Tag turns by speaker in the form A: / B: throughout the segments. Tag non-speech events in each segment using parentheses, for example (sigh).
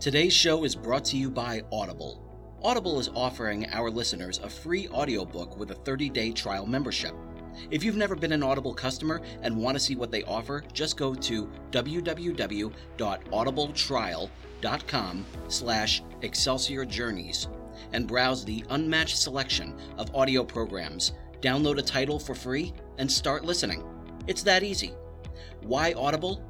A: Today's show is brought to you by Audible. Audible is offering our listeners a free audiobook with a 30-day trial membership. If you've never been an Audible customer and want to see what they offer, just go to www.audibletrial.com slash Excelsior Journeys and browse the unmatched selection of audio programs. Download a title for free and start listening. It's that easy. Why Audible?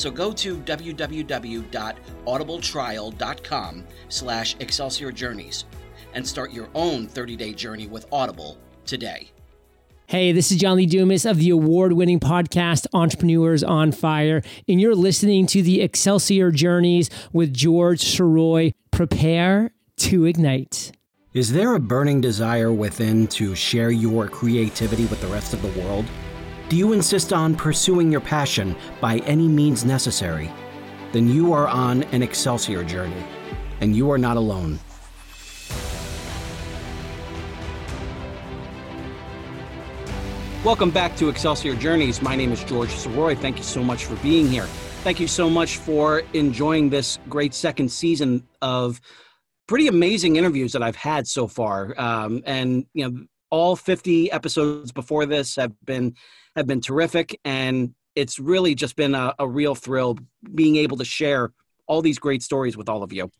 A: So go to www.audibletrial.com slash Excelsior Journeys and start your own 30-day journey with Audible today.
B: Hey, this is John Lee Dumas of the award winning podcast Entrepreneurs on Fire, and you're listening to the Excelsior Journeys with George Soroy. Prepare to ignite.
A: Is there a burning desire within to share your creativity with the rest of the world? Do you insist on pursuing your passion by any means necessary? Then you are on an Excelsior journey, and you are not alone. Welcome back to Excelsior Journeys. My name is George Soroy. Thank you so much for being here. Thank you so much for enjoying this great second season of pretty amazing interviews that I've had so far. Um, and you know, all 50 episodes before this have been have been terrific, and it's really just been a, a real thrill being able to share all these great stories with all of you.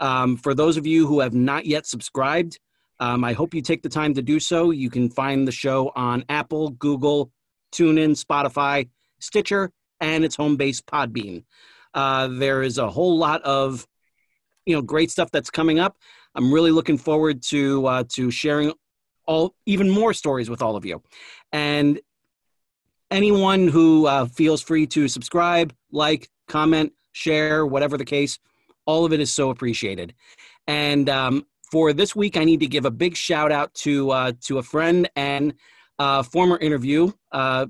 A: Um, for those of you who have not yet subscribed, um, I hope you take the time to do so. You can find the show on Apple, Google, TuneIn, Spotify, Stitcher, and its home base, Podbean. Uh, there is a whole lot of you know great stuff that's coming up. I'm really looking forward to uh, to sharing all even more stories with all of you. And anyone who uh, feels free to subscribe, like, comment, share, whatever the case, all of it is so appreciated. And um, for this week, I need to give a big shout out to uh, to a friend and uh, former interview, uh,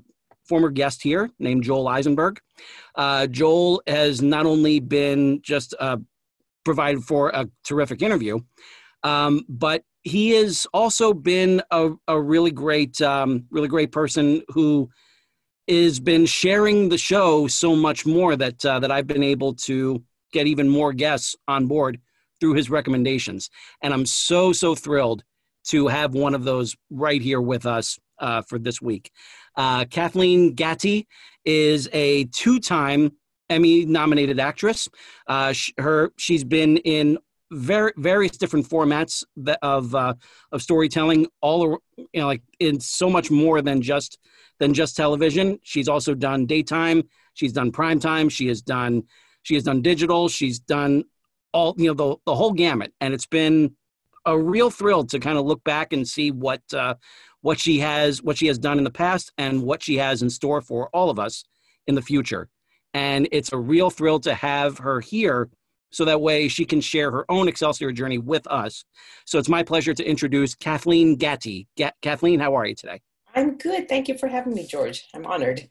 A: former guest here named Joel Eisenberg. Uh, Joel has not only been just uh, provided for a terrific interview, um, but he has also been a, a really great, um, really great person who is been sharing the show so much more that uh, that I've been able to get even more guests on board through his recommendations, and I'm so so thrilled to have one of those right here with us uh, for this week. Uh, Kathleen Gati is a two-time Emmy-nominated actress. Uh, sh- her she's been in very various different formats of uh, of storytelling, all you know, like in so much more than just than just television. She's also done daytime. She's done primetime. She has done she has done digital. She's done all you know the the whole gamut, and it's been a real thrill to kind of look back and see what uh, what she has what she has done in the past and what she has in store for all of us in the future. And it's a real thrill to have her here so that way she can share her own Excelsior journey with us. So it's my pleasure to introduce Kathleen Gati. Ga- Kathleen, how are you today?
C: I'm good. Thank you for having me, George. I'm honored.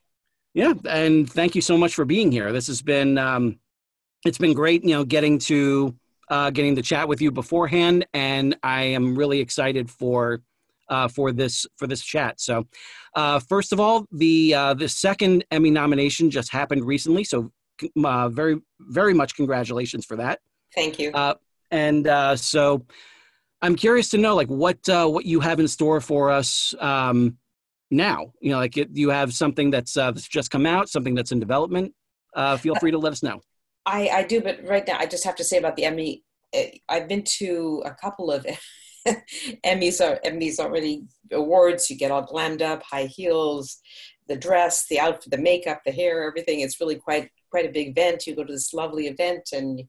A: Yeah, and thank you so much for being here. This has been um, it's been great, you know, getting to uh, getting to chat with you beforehand, and I am really excited for uh, for this for this chat. So, uh, first of all, the uh, the second Emmy nomination just happened recently, so uh, very very much congratulations for that.
C: Thank you.
A: Uh, and uh, so, I'm curious to know, like, what uh, what you have in store for us um, now. You know, like it, you have something that's, uh, that's just come out, something that's in development. Uh, feel free to let us know.
C: I, I do, but right now I just have to say about the Emmy. Eh, I've been to a couple of (laughs) Emmys, are Emmys already awards. You get all glammed up, high heels, the dress, the outfit, the makeup, the hair, everything. It's really quite quite a big event. You go to this lovely event, and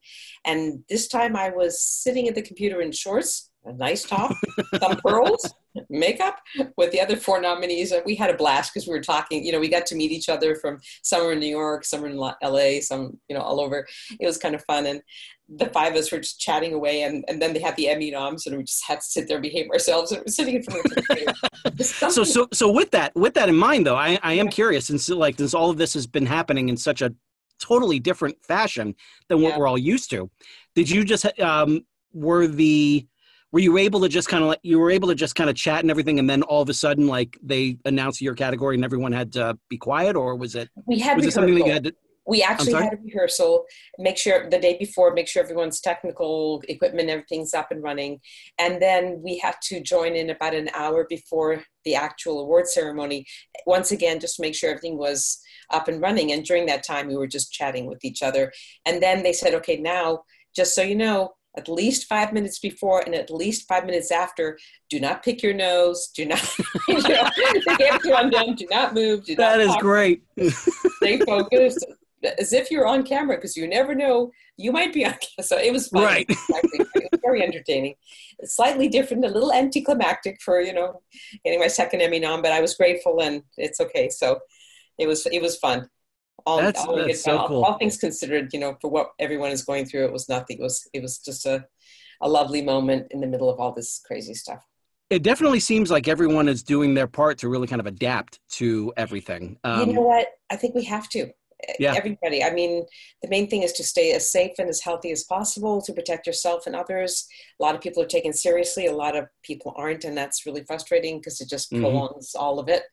C: and this time I was sitting at the computer in shorts a nice top, (laughs) some pearls, makeup with the other four nominees. We had a blast because we were talking, you know, we got to meet each other from somewhere in New York, somewhere in LA, some, you know, all over. It was kind of fun. And the five of us were just chatting away and, and then they had the Emmy noms and we just had to sit there and behave ourselves and we're sitting in front of the (laughs)
A: So so so with that with that in mind though, I, I am yeah. curious since like since all of this has been happening in such a totally different fashion than what we're all used to. Did you just um were the were you able to just kind of like you were able to just kind of chat and everything and then all of a sudden like they announced your category and everyone had to be quiet or was it
C: we had
A: was
C: it something that you had to we actually had a rehearsal make sure the day before make sure everyone's technical equipment everything's up and running. And then we had to join in about an hour before the actual award ceremony. Once again just to make sure everything was up and running and during that time we were just chatting with each other and then they said okay now just so you know at least five minutes before and at least five minutes after. Do not pick your nose. Do not, (laughs) you know, (laughs) down. Do not move. Do
A: that
C: not
A: is great. (laughs)
C: Stay focused as if you're on camera because you never know you might be on camera. So it was fun.
A: Right.
C: it was very entertaining. slightly different, a little anticlimactic for, you know, getting my second Emmy nom, but I was grateful and it's okay. So it was, it was fun all,
A: that's,
C: all,
A: that's so
C: all,
A: cool.
C: all things considered, you know, for what everyone is going through, it was nothing. It was it was just a, a lovely moment in the middle of all this crazy stuff.
A: It definitely seems like everyone is doing their part to really kind of adapt to everything.
C: Um, you know what? I think we have to. Yeah. Everybody. I mean, the main thing is to stay as safe and as healthy as possible to protect yourself and others. A lot of people are taken seriously. A lot of people aren't, and that's really frustrating because it just mm-hmm. prolongs all of it.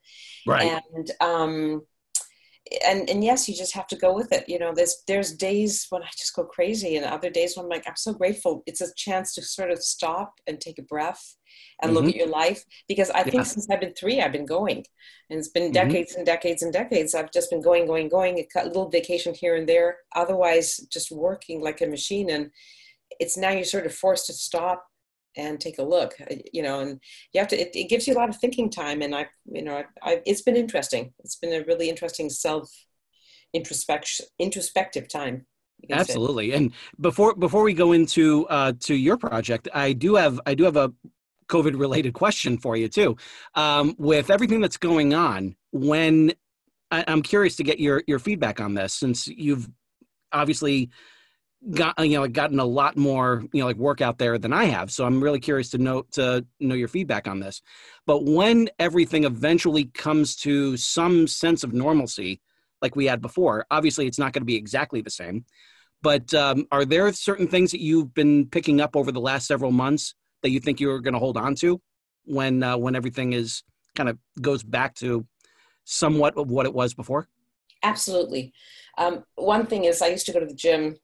A: Right.
C: And um, and and yes, you just have to go with it. You know, there's there's days when I just go crazy, and other days when I'm like, I'm so grateful. It's a chance to sort of stop and take a breath and mm-hmm. look at your life because I think yeah. since I've been three, I've been going, and it's been mm-hmm. decades and decades and decades. I've just been going, going, going. A little vacation here and there. Otherwise, just working like a machine, and it's now you're sort of forced to stop and take a look uh, you know and you have to it, it gives you a lot of thinking time and i you know I, I, it's been interesting. It's been a really interesting self introspection introspective time
A: absolutely say. and before before we go into uh to your project i do have i do have a covid related question for you too. Um with everything that's going on when I, i'm curious to get your your feedback on this since you've obviously got you know gotten a lot more you know like work out there than I have. So I'm really curious to know to know your feedback on this. But when everything eventually comes to some sense of normalcy, like we had before, obviously it's not going to be exactly the same. But um, are there certain things that you've been picking up over the last several months that you think you're going to hold on to when uh, when everything is kind of goes back to somewhat of what it was before?
C: Absolutely. Um, one thing is, I used to go to the gym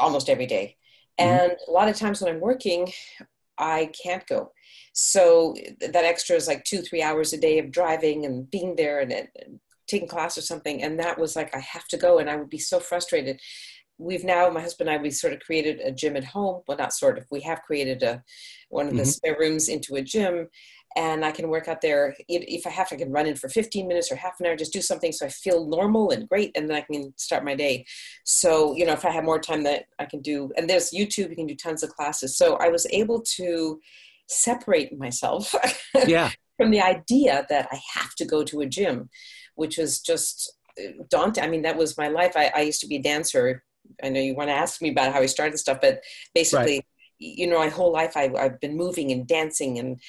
C: almost every day. Mm-hmm. And a lot of times when I'm working, I can't go. So that extra is like two, three hours a day of driving and being there and, and taking class or something. And that was like, I have to go. And I would be so frustrated. We've now, my husband and I, we sort of created a gym at home. Well, not sort of, we have created a, one of the mm-hmm. spare rooms into a gym and I can work out there. If I have to, I can run in for 15 minutes or half an hour, just do something so I feel normal and great, and then I can start my day. So, you know, if I have more time that I can do, and there's YouTube, you can do tons of classes. So I was able to separate myself (laughs)
A: yeah.
C: from the idea that I have to go to a gym, which was just uh, daunting. I mean, that was my life. I, I used to be a dancer. I know you want to ask me about how I started stuff, but basically, right you know my whole life I, have been moving and dancing and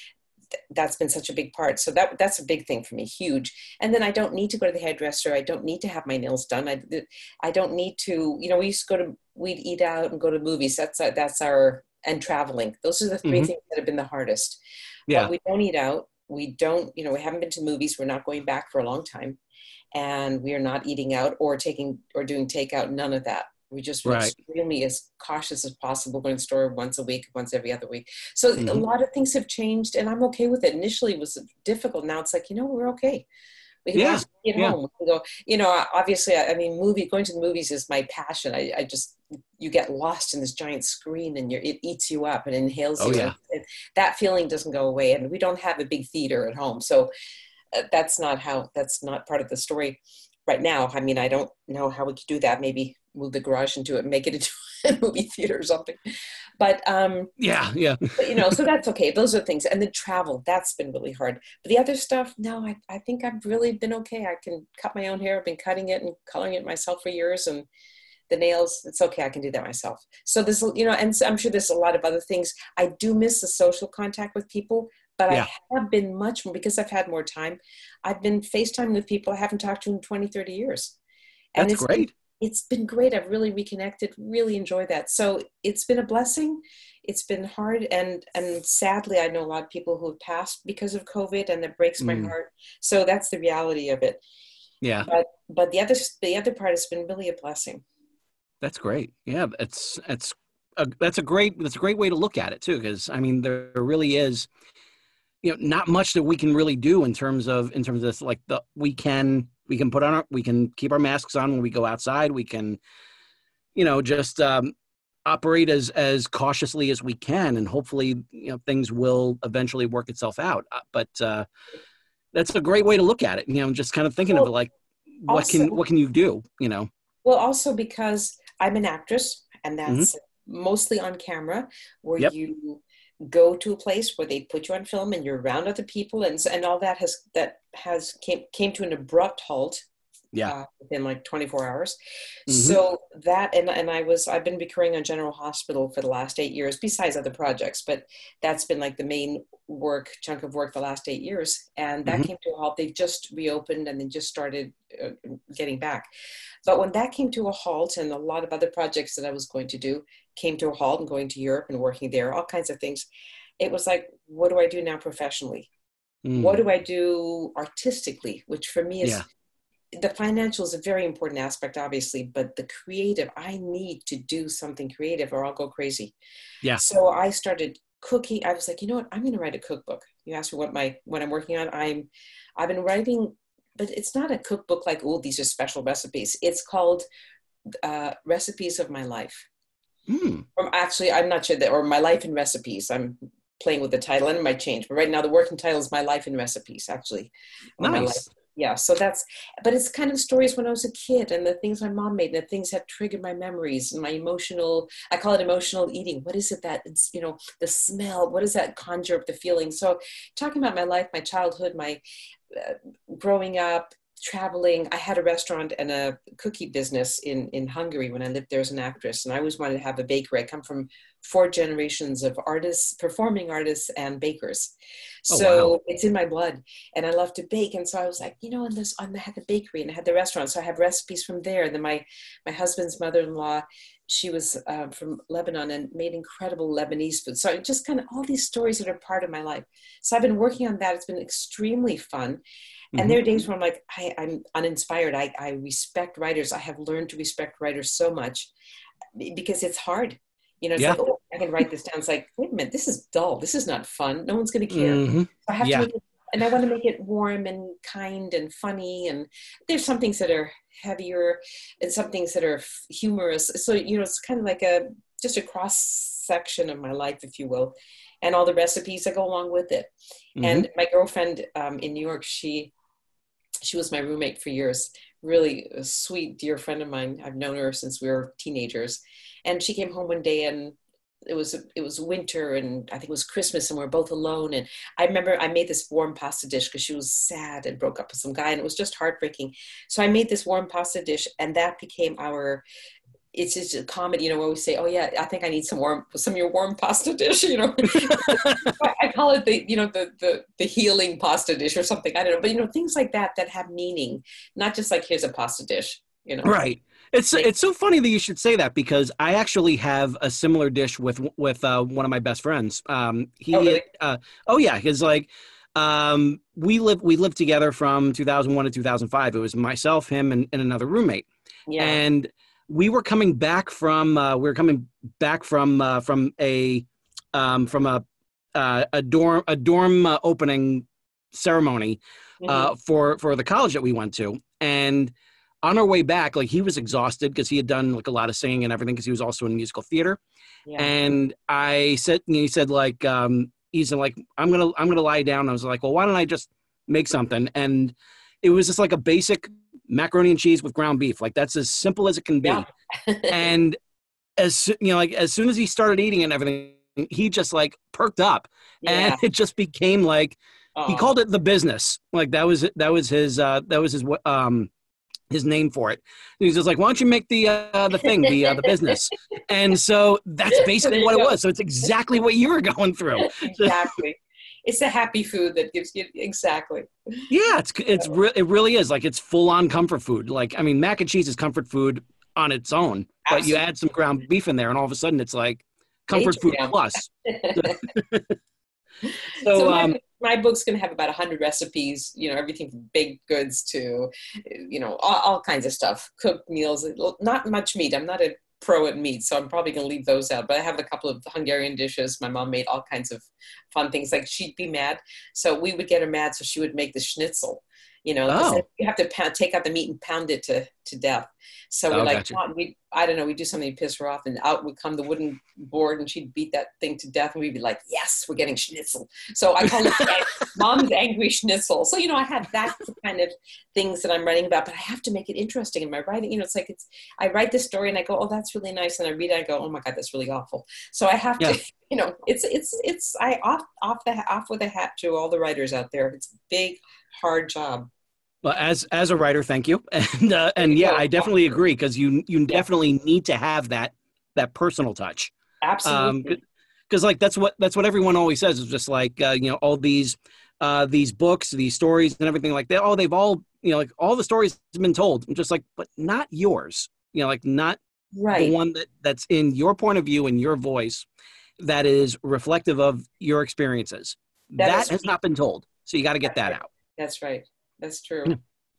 C: that's been such a big part. So that that's a big thing for me, huge. And then I don't need to go to the hairdresser. I don't need to have my nails done. I I don't need to. You know, we used to go to we'd eat out and go to movies. That's our, that's our and traveling. Those are the 3 mm-hmm. things that have been the hardest.
A: Yeah,
C: but we don't eat out. We don't. You know, we haven't been to movies. We're not going back for a long time, and we are not eating out or taking or doing takeout. None of that. We just right. extremely as cautious as possible going to the store once a week, once every other week. So mm-hmm. a lot of things have changed, and I'm okay with it. Initially, it was difficult. Now it's like you know we're okay. We can
A: yeah.
C: at
A: yeah.
C: home. We go, you know, obviously, I mean, movie going to the movies is my passion. I, I just you get lost in this giant screen, and it eats you up and inhales
A: oh,
C: you.
A: Yeah.
C: And that feeling doesn't go away, and we don't have a big theater at home, so uh, that's not how. That's not part of the story right now. I mean, I don't know how we could do that. Maybe move the garage into it, make it into (laughs) a movie theater or something. But um,
A: yeah, yeah. (laughs)
C: but, you know, so that's okay. Those are things. And the travel, that's been really hard. But the other stuff, no, I, I think I've really been okay. I can cut my own hair. I've been cutting it and coloring it myself for years. And the nails, it's okay. I can do that myself. So this, you know, and I'm sure there's a lot of other things. I do miss the social contact with people, but yeah. I have been much more because I've had more time. I've been FaceTime with people I haven't talked to in 20, 30 years.
A: And That's great
C: it's been great. I've really reconnected, really enjoyed that. So it's been a blessing. It's been hard and and sadly I know a lot of people who have passed because of COVID and that breaks my mm. heart. So that's the reality of it.
A: Yeah.
C: But but the other the other part has been really a blessing.
A: That's great. Yeah, it's it's a, that's a great that's a great way to look at it too because I mean there really is you know not much that we can really do in terms of in terms of this like the we can we can put on our we can keep our masks on when we go outside we can you know just um, operate as as cautiously as we can and hopefully you know things will eventually work itself out uh, but uh, that's a great way to look at it you know I'm just kind of thinking well, of it like what also, can what can you do you know
C: well also because i'm an actress and mm-hmm. that's mm-hmm. mostly on camera where yep. you go to a place where they put you on film and you're around other people and and all that has that has came came to an abrupt halt
A: yeah uh,
C: within like 24 hours mm-hmm. so that and, and i was i've been recurring on general hospital for the last eight years besides other projects but that's been like the main work chunk of work the last eight years and that mm-hmm. came to a halt they just reopened and they just started uh, getting back but when that came to a halt and a lot of other projects that i was going to do came to a halt and going to Europe and working there, all kinds of things. It was like, what do I do now professionally? Mm. What do I do artistically? Which for me is yeah. the financial is a very important aspect, obviously, but the creative, I need to do something creative or I'll go crazy.
A: Yeah.
C: So I started cooking. I was like, you know what? I'm going to write a cookbook. You asked me what my what I'm working on. I'm I've been writing, but it's not a cookbook like oh these are special recipes. It's called uh, recipes of my life.
A: Mm.
C: actually, I'm not sure that, or My Life in Recipes. I'm playing with the title and it might change, but right now the working title is My Life in Recipes, actually.
A: Nice.
C: Yeah, so that's, but it's kind of stories when I was a kid and the things my mom made and the things that triggered my memories and my emotional, I call it emotional eating. What is it that it's, you know, the smell, what does that conjure up the feeling? So talking about my life, my childhood, my uh, growing up, traveling i had a restaurant and a cookie business in in hungary when i lived there as an actress and i always wanted to have a bakery. I come from four generations of artists performing artists and bakers. Oh, so wow. it's in my blood and i love to bake and so i was like you know and this i had the bakery and i had the restaurant so i have recipes from there. And then my my husband's mother-in-law she was uh, from lebanon and made incredible lebanese food. So I just kind of all these stories that are part of my life. So i've been working on that. It's been extremely fun and mm-hmm. there are days where I'm like, I, am uninspired. I, I respect writers. I have learned to respect writers so much because it's hard. You know, it's yeah. like, oh, I can write this down. It's like, wait a minute, this is dull. This is not fun. No one's going to care.
A: Mm-hmm.
C: I have
A: yeah.
C: to make it, and I want to make it warm and kind and funny. And there's some things that are heavier and some things that are humorous. So, you know, it's kind of like a, just a cross section of my life, if you will, and all the recipes that go along with it. Mm-hmm. And my girlfriend um, in New York, she she was my roommate for years really a sweet dear friend of mine. I've known her since we were teenagers. And she came home one day and it was it was winter and i think it was christmas and we are both alone. And i remember i made this warm pasta dish because she was sad and broke up with some guy and it was just heartbreaking. So i made this warm pasta dish and that became our it's just a comment, you know, where we say, "Oh yeah, I think I need some warm, some of your warm pasta dish," (laughs) you know. (laughs) I call it the, you know, the the the healing pasta dish or something. I don't know, but you know, things like that that have meaning, not just like here's a pasta dish, you know.
A: Right. It's it's so funny that you should say that because I actually have a similar dish with with uh, one of my best friends. Um, he, oh, really? uh, oh yeah, because like um, we live we lived together from 2001 to 2005. It was myself, him, and, and another roommate. Yeah. And we were coming back from uh, we were coming back from uh, from a um, from a uh, a dorm a dorm uh, opening ceremony uh, mm-hmm. for for the college that we went to, and on our way back, like he was exhausted because he had done like a lot of singing and everything because he was also in musical theater. Yeah. And I said, he said like um, he's like I'm gonna I'm gonna lie down. I was like, well, why don't I just make something? And it was just like a basic macaroni and cheese with ground beef. Like that's as simple as it can be. Yeah. (laughs) and as you know, like as soon as he started eating and everything, he just like perked up,
C: Yeah.
A: and (laughs) it just became like he called it the business. Like that was that was his uh, that was his um his name for it. He was just like, why don't you make the uh, the thing the uh, the business? (laughs) And so that's basically what it was. So it's exactly what you were going through.
C: exactly. It's the happy food that gives you exactly.
A: Yeah, it's it's re- it really is like it's full on comfort food. Like I mean, mac and cheese is comfort food on its own, but you add some ground beef in there, and all of a sudden it's like comfort food plus. (laughs) (laughs)
C: so
A: So
C: my,
A: um,
C: my book's going to have about 100 recipes you know everything from baked goods to you know all, all kinds of stuff cooked meals not much meat i'm not a pro at meat so i'm probably going to leave those out but i have a couple of hungarian dishes. My mom made all kinds of fun things like she'd be mad. So we would get her mad so she would make the schnitzel you know,
A: Oh.
C: you have to pound, take out the meat and pound it to, to death so oh, we're
A: Oh,
C: like
A: gotcha.
C: We i don't know we do something to piss her off and out would come the wooden board and she'd beat that thing to death and we'd be like yes we're getting schnitzel so I call it (laughs) mom's angry schnitzel. So, you know, I have that kind of things that I'm writing about, but I have to make it interesting in my writing. You know, it's like it's, I write this story and I go, oh, that's really nice. And I read it, and I go, oh my God, that's really awful. So I have
A: Yeah.
C: to, (laughs) you know, it's, it's, it's, I off, off the, off with a hat to all the writers out there. It's a big, hard job.
A: Well, as as a writer, thank you, (laughs) and uh, and yeah, I definitely agree because you you definitely need to have that that personal touch.
C: Absolutely.
A: because like that's what that's what everyone always says is just like uh, you know all these uh, these books, these stories, and everything like that. Oh, they've all you know like all the stories have been told. I'm just like, but not yours. You know, like not
C: right.
A: the one that that's in your point of view and your voice that is reflective of your experiences.
C: That
A: that has not been told, so you got to get that out.
C: That's right. That's true.
A: Yeah.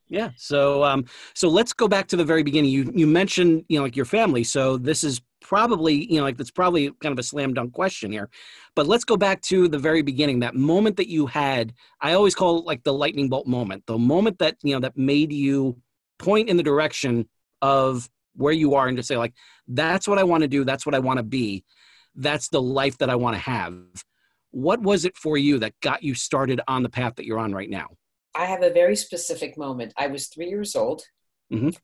A: Yeah. So um so let's go back to the very beginning. You you mentioned, you know, like your family. So this is probably, you know, like that's probably kind of a slam dunk question here. But let's go back to the very beginning, that moment that you had. I always call it like the lightning bolt moment. The moment that, you know, that made you point in the direction of where you are and just say like that's what I want to do, that's what I want to be. That's the life that I want to have. What was it for you that got you started on the path that you're on right now?
C: I have a very specific moment. I was three years old.
A: Mhm.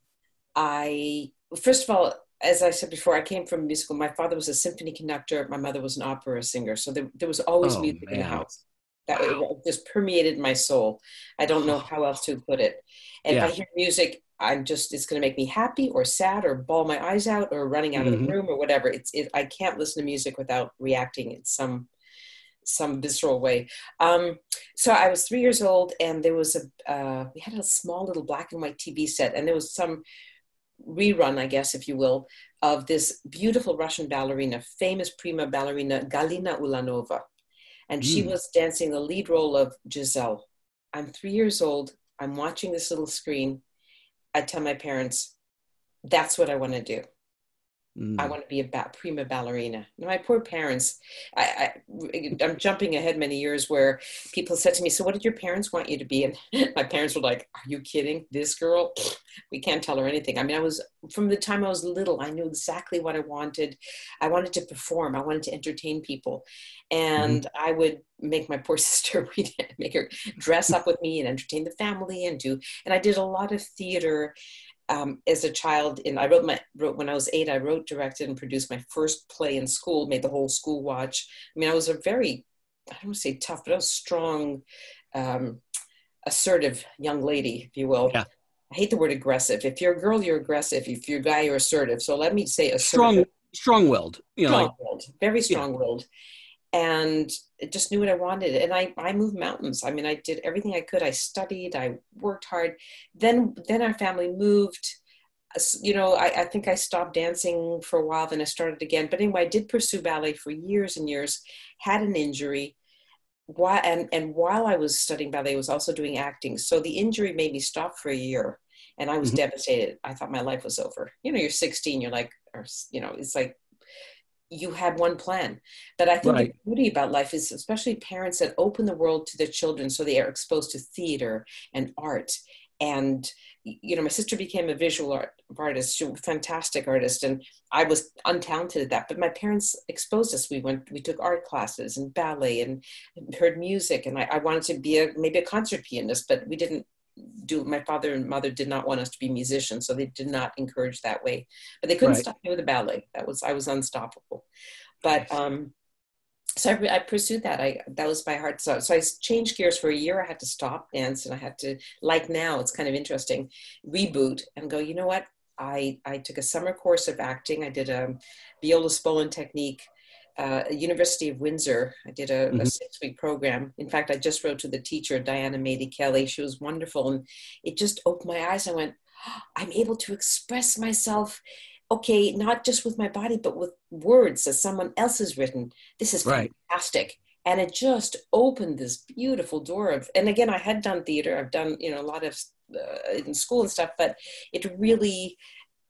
C: I, first of all, as I said before, I came from musical. My father was a symphony conductor. My mother was an opera singer. So there, there was always
A: Oh,
C: music in the house. That it just permeated my soul. I don't know (sighs) how else to put it. And if I hear music, I'm just, it's going to make me happy or sad or bawl my eyes out or running out of
A: Mhm.
C: the room or whatever. It's, it, I can't listen to music without reacting in some, some visceral way. Um, so I was three years old, and there was a uh, we had a small little black and white TV set, and there was some rerun, I guess, if you will, of this beautiful Russian ballerina, famous prima ballerina Galina Ulanova, and she
A: Mm.
C: was dancing the lead role of Giselle. I'm three years old. I'm watching this little screen. I tell my parents, "That's what I want to do."
A: Mm.
C: I want to be a ba- prima ballerina. My poor parents, I, I, I'm jumping ahead many years where people said to me, So, what did your parents want you to be? And (laughs) my parents were like, Are you kidding? This girl, we can't tell her anything. I mean, I was, from the time I was little, I knew exactly what I wanted. I wanted to perform, I wanted to entertain people. And I would make my poor (laughs) sister, make her dress up with me and entertain the family and do, and I did a lot of theater um, as a child in i wrote my wrote when i was eight i wrote directed and produced my first play in school made the whole school watch. I mean i was a very i don't want to say tough but i was strong um, assertive young lady if you will.
A: Yeah.
C: i hate the word aggressive. If you're a girl you're aggressive. If you're a guy you're assertive. So let me say assertive.
A: strong strong-willed you know
C: strong-willed, very strong-willed, and just knew what I wanted. And I, I moved mountains. I mean, I did everything I could. I studied. I worked hard. Then, then our family moved. You know, I, I think I stopped dancing for a while. Then I started again. But anyway, I did pursue ballet for years and years. Had an injury. Why, and, and while I was studying ballet, I was also doing acting. So the injury made me stop for a year. And I was
A: Mhm.
C: devastated. I thought my life was over. You know, you're 16. You're like, or you know, it's like you had one plan. But I think
A: Right.
C: the beauty about life is especially parents that open the world to their children so they are exposed to theater and art. And you know, my sister became a visual art artist, she was a fantastic artist, and I was untalented at that. But my parents exposed us. We went, we took art classes and ballet and heard music, and I, I wanted to be a maybe a concert pianist, but we didn't do my father and mother did not want us to be musicians so they did not encourage that way. But they couldn't
A: Right.
C: stop me with the ballet. That was i was unstoppable. But um so I, I pursued that. I that was my heart. So, so i changed gears for a year. I had to stop dance and i had to like now it's kind of interesting reboot and go you know what? I i took a summer course of acting. I did a viola spolin technique uh, University of Windsor. I did a, a
A: Mhm.
C: six week program. In fact, I just wrote to the teacher, Diana Mady Kelly. She was wonderful. And it just opened my eyes. I went, "Oh, I'm able to express myself, okay, not just with my body, but with words that someone else has written. This is
A: Right.
C: fantastic. And it just opened this beautiful door of, and again, I had done theater. I've done, you know, a lot of uh, in school and stuff, but it really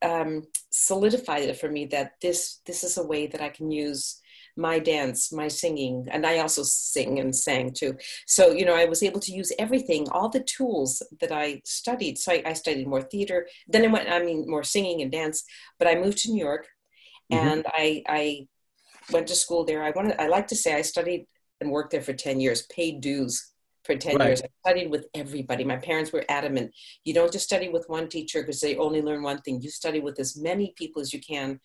C: um, solidified it for me that this this is a way that I can use my dance, my singing, and I also sing and sang too. So you know, I was able to use everything, all the tools that I studied. So I, I studied more theater. Then I went, I mean, more singing and dance. But I moved to New York,
A: Mhm.
C: and I I went to school there. I wanted, I like to say, I studied and worked there for ten years, paid dues for 10
A: Right.
C: years. I studied with everybody. My parents were adamant. You don't just study with one teacher because they only learn one thing. You study with as many people as you can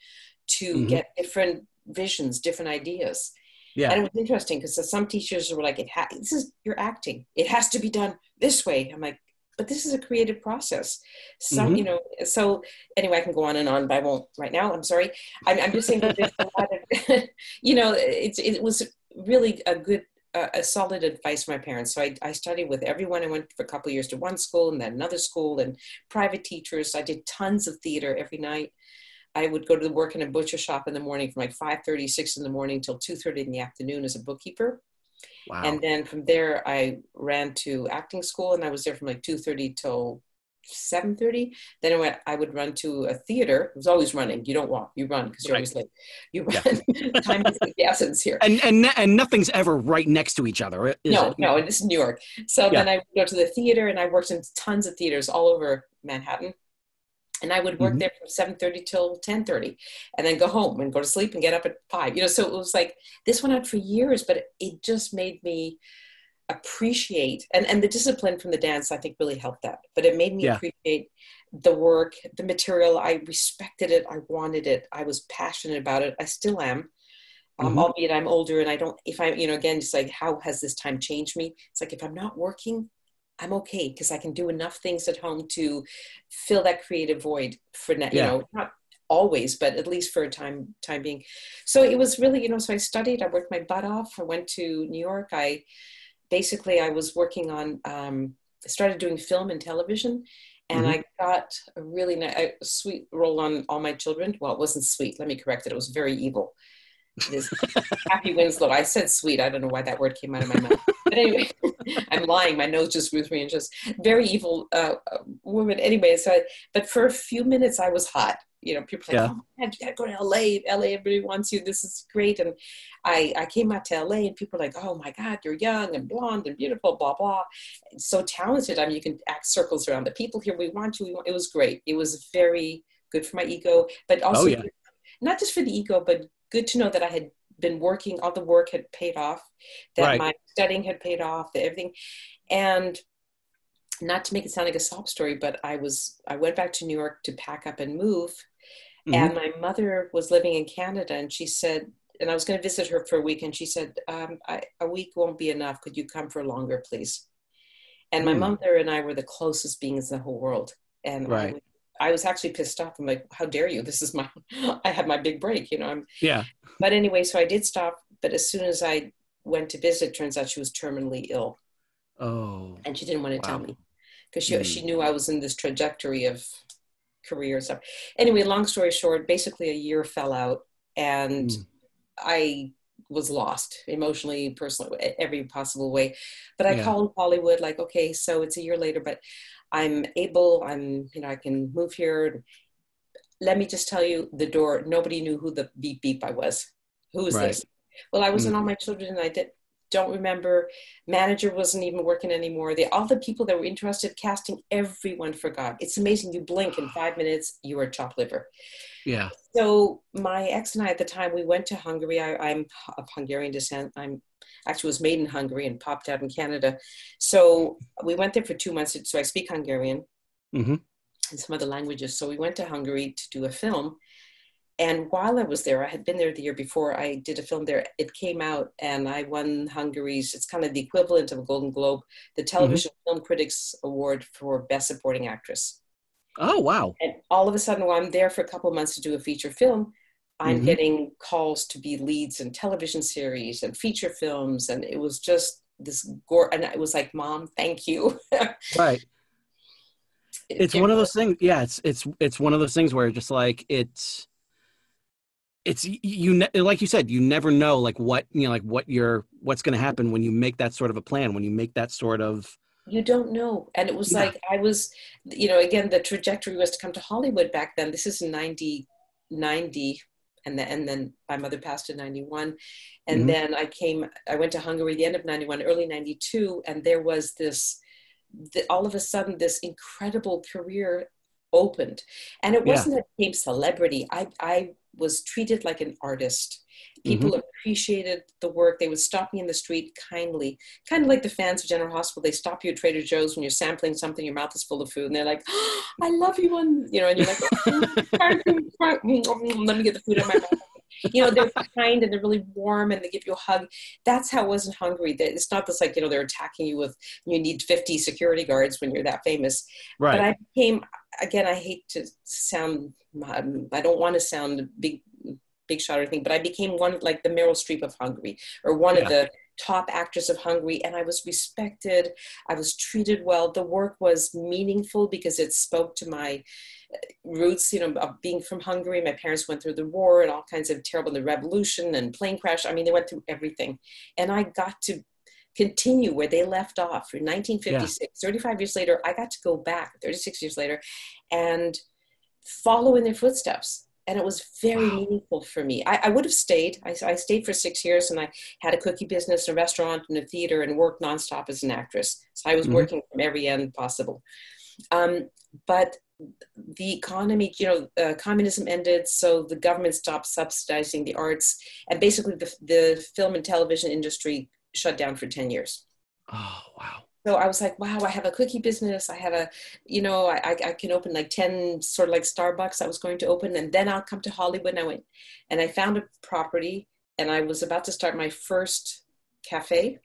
C: to
A: Mhm.
C: get different visions, different ideas.
A: Yeah.
C: And it was interesting because some teachers were like, "It ha- this is you're acting. It has to be done this way." I'm like, "But this is a creative process." Some,
A: Mhm.
C: you know. So anyway, I can go on and on, but I won't right now. I'm sorry. I'm, I'm just saying that there's a lot of, (laughs) you know, it's it was really a good. Uh, a solid advice from my parents. So I, I studied with everyone. I went for a couple years to one school and then another school and private teachers. I did tons of theater every night. I would go to work in a butcher shop in the morning from like 5.30, 6 in the morning till 2.30 in the afternoon as a bookkeeper.
A: Wow.
C: And then from there, I ran to acting school and I was there from like 2.30 till 7.30. Then I, went, I would run to a theater. It was always running. You don't walk, you run because you're
A: Right.
C: always late. You
A: Yeah.
C: run. (laughs) Time is the essence here.
A: and and and nothing's ever right next to each other. is
C: no,
A: it?
C: no, it's New York. So
A: Yeah.
C: then I would go to the theater and I worked in tons of theaters all over Manhattan. And I would work
A: Mhm.
C: there from 7.30 till 10.30 and then go home and go to sleep and get up at 5. You know, so it was like, this went on for years, but it, just made me appreciate, and, and the discipline from the dance, I think really helped that. But it made me
A: Yeah.
C: appreciate the work, the material. I respected it. I wanted it. I was passionate about it. I still am um,
A: Mhm.
C: albeit I'm older and I don't, if I, you know, again, just like, how has this time changed me? It's like, if I'm not working, I'm okay because I can do enough things at home to fill that creative void for now, you
A: Yeah.
C: know, not always, but at least for a time, time being. So it was really, you know, so I studied, I worked my butt off. I went to New York. I basically, I was working on, um, started doing film and television and I got a really nice, a sweet role on All My Children. Well, it wasn't sweet. Let me correct it. It was very evil. (laughs) Happy Winslow. I said sweet. I don't know why that word came out of my mouth. But anyway, (laughs) I'm lying. My nose just grew three inches. Very evil uh, woman. Anyway, so I, but for a few minutes I was hot. You know, people like,
A: Yeah.
C: oh my God, you gotta go to LA. LA, everybody wants you. This is great. And I, I came out to LA and people were like, oh my God, you're young and blonde and beautiful, blah, blah. So talented. I mean, you can act circles around the people here. We want you. We want, it was great. It was very good for my ego, but also
A: Oh, yeah.
C: not just for the ego, but good to know that I had been working, all the work had paid off, that
A: Right.
C: my studying had paid off, that everything. And not to make it sound like a sob story, but I was I went back to New York to pack up and move.
A: Mhm.
C: And my mother was living in Canada and she said, and I was going to visit her for a week, and she said, um, I, a week won't be enough. Could you come for longer, please? And my
A: Hmm.
C: mother and I were the closest beings in the whole world. And I
A: Right.
C: I was actually pissed off. I'm like, how dare you? This is my, (laughs) I had my big break, you know. I'm,
A: Yeah.
C: but anyway, so I did stop. But as soon as I went to visit, it turns out she was terminally ill,
A: Oh.
C: and she didn't want to tell me because she
A: Hmm.
C: she knew I was in this trajectory of career and stuff. Anyway, long story short, basically a year fell out, and
A: Hmm.
C: I was lost emotionally, personally, every possible way. But I
A: Yeah.
C: called Hollywood, like, okay, so it's a year later, but I'm able. I'm, you know, I can move here. Let me just tell you, the door. Nobody knew who the beep beep I was. Who is
A: Right.
C: this? Well, I was in
A: Mm.
C: all my children, and I did don't remember. Manager wasn't even working anymore. The, all the people that were interested casting, everyone forgot. It's amazing. You blink in five minutes, you are chopped liver.
A: Yeah.
C: So my ex and I at the time, we went to Hungary. I, am of Hungarian descent. I'm actually was made in Hungary and popped out in Canada. So we went there for two months. So I speak Hungarian
A: mm-hmm.
C: and some other languages. So we went to Hungary to do a film. And while I was there, I had been there the year before. I did a film there. It came out, and I won Hungary's. It's kind of the equivalent of a Golden Globe, the Television mm-hmm. Film Critics Award for Best Supporting Actress.
A: Oh wow!
C: And all of a sudden, while I'm there for a couple of months to do a feature film, I'm mm-hmm. getting calls to be leads in television series and feature films, and it was just this gore. And it was like, "Mom, thank you." (laughs)
A: right. It's it, one of those things. Yeah, it's it's it's one of those things where just like it's it's you ne- like you said you never know like what you know like what you're what's going to happen when you make that sort of a plan when you make that sort of
C: you don't know. And it was yeah. like i was you know again the trajectory was to come to hollywood back then. This is 90 90 and then and then my mother passed in 91 and mm-hmm. then i came i went to hungary the end of 91 early 92 and there was this the, all of a sudden this incredible career opened. And it wasn't that I became celebrity. I i was treated like an artist. People mm-hmm. appreciated the work. They would stop me in the street kindly, kind of like the fans of General Hospital. They stop you at Trader Joe's when you're sampling something, your mouth is full of food, and they're like, oh, "I love you," and you know, and you're like, oh, "Let me get the food in my mouth." You know they're kind and they're really warm and they give you a hug. That's how it was in hungary it's not this like you know they're attacking you with you need 50 security guards when you're that famous.
A: Right.
C: But i became again i hate to sound um, I don't want to sound big, big shot or anything, but I became one of like the Meryl Streep of Hungary or one yeah. of the top actors of Hungary, and I was respected. I was treated well. The work was meaningful because it spoke to my uh, roots, you know, of being from Hungary. My parents went through the war and all kinds of terrible, the revolution and plane crash. I mean, they went through everything, and I got to continue where they left off in 1956. Yeah. 35 years later, I got to go back. 36 years later, and follow in their footsteps and it was very wow. meaningful for me. I, I would have stayed. I, I, stayed for six years, and I had a cookie business, a restaurant, and a theater, and worked nonstop as an actress. So I was mm-hmm. working from every end possible. Um, but the economy, you know, uh, communism ended, so the government stopped subsidizing the arts, and basically the, the film and television industry shut down for ten years.
A: Oh wow!
C: So I was like, wow, I have a cookie business. I have a, you know, I, I can open like 10 sort of like Starbucks I was going to open. And then I'll come to Hollywood. And I went and I found a property and I was about to start my first cafe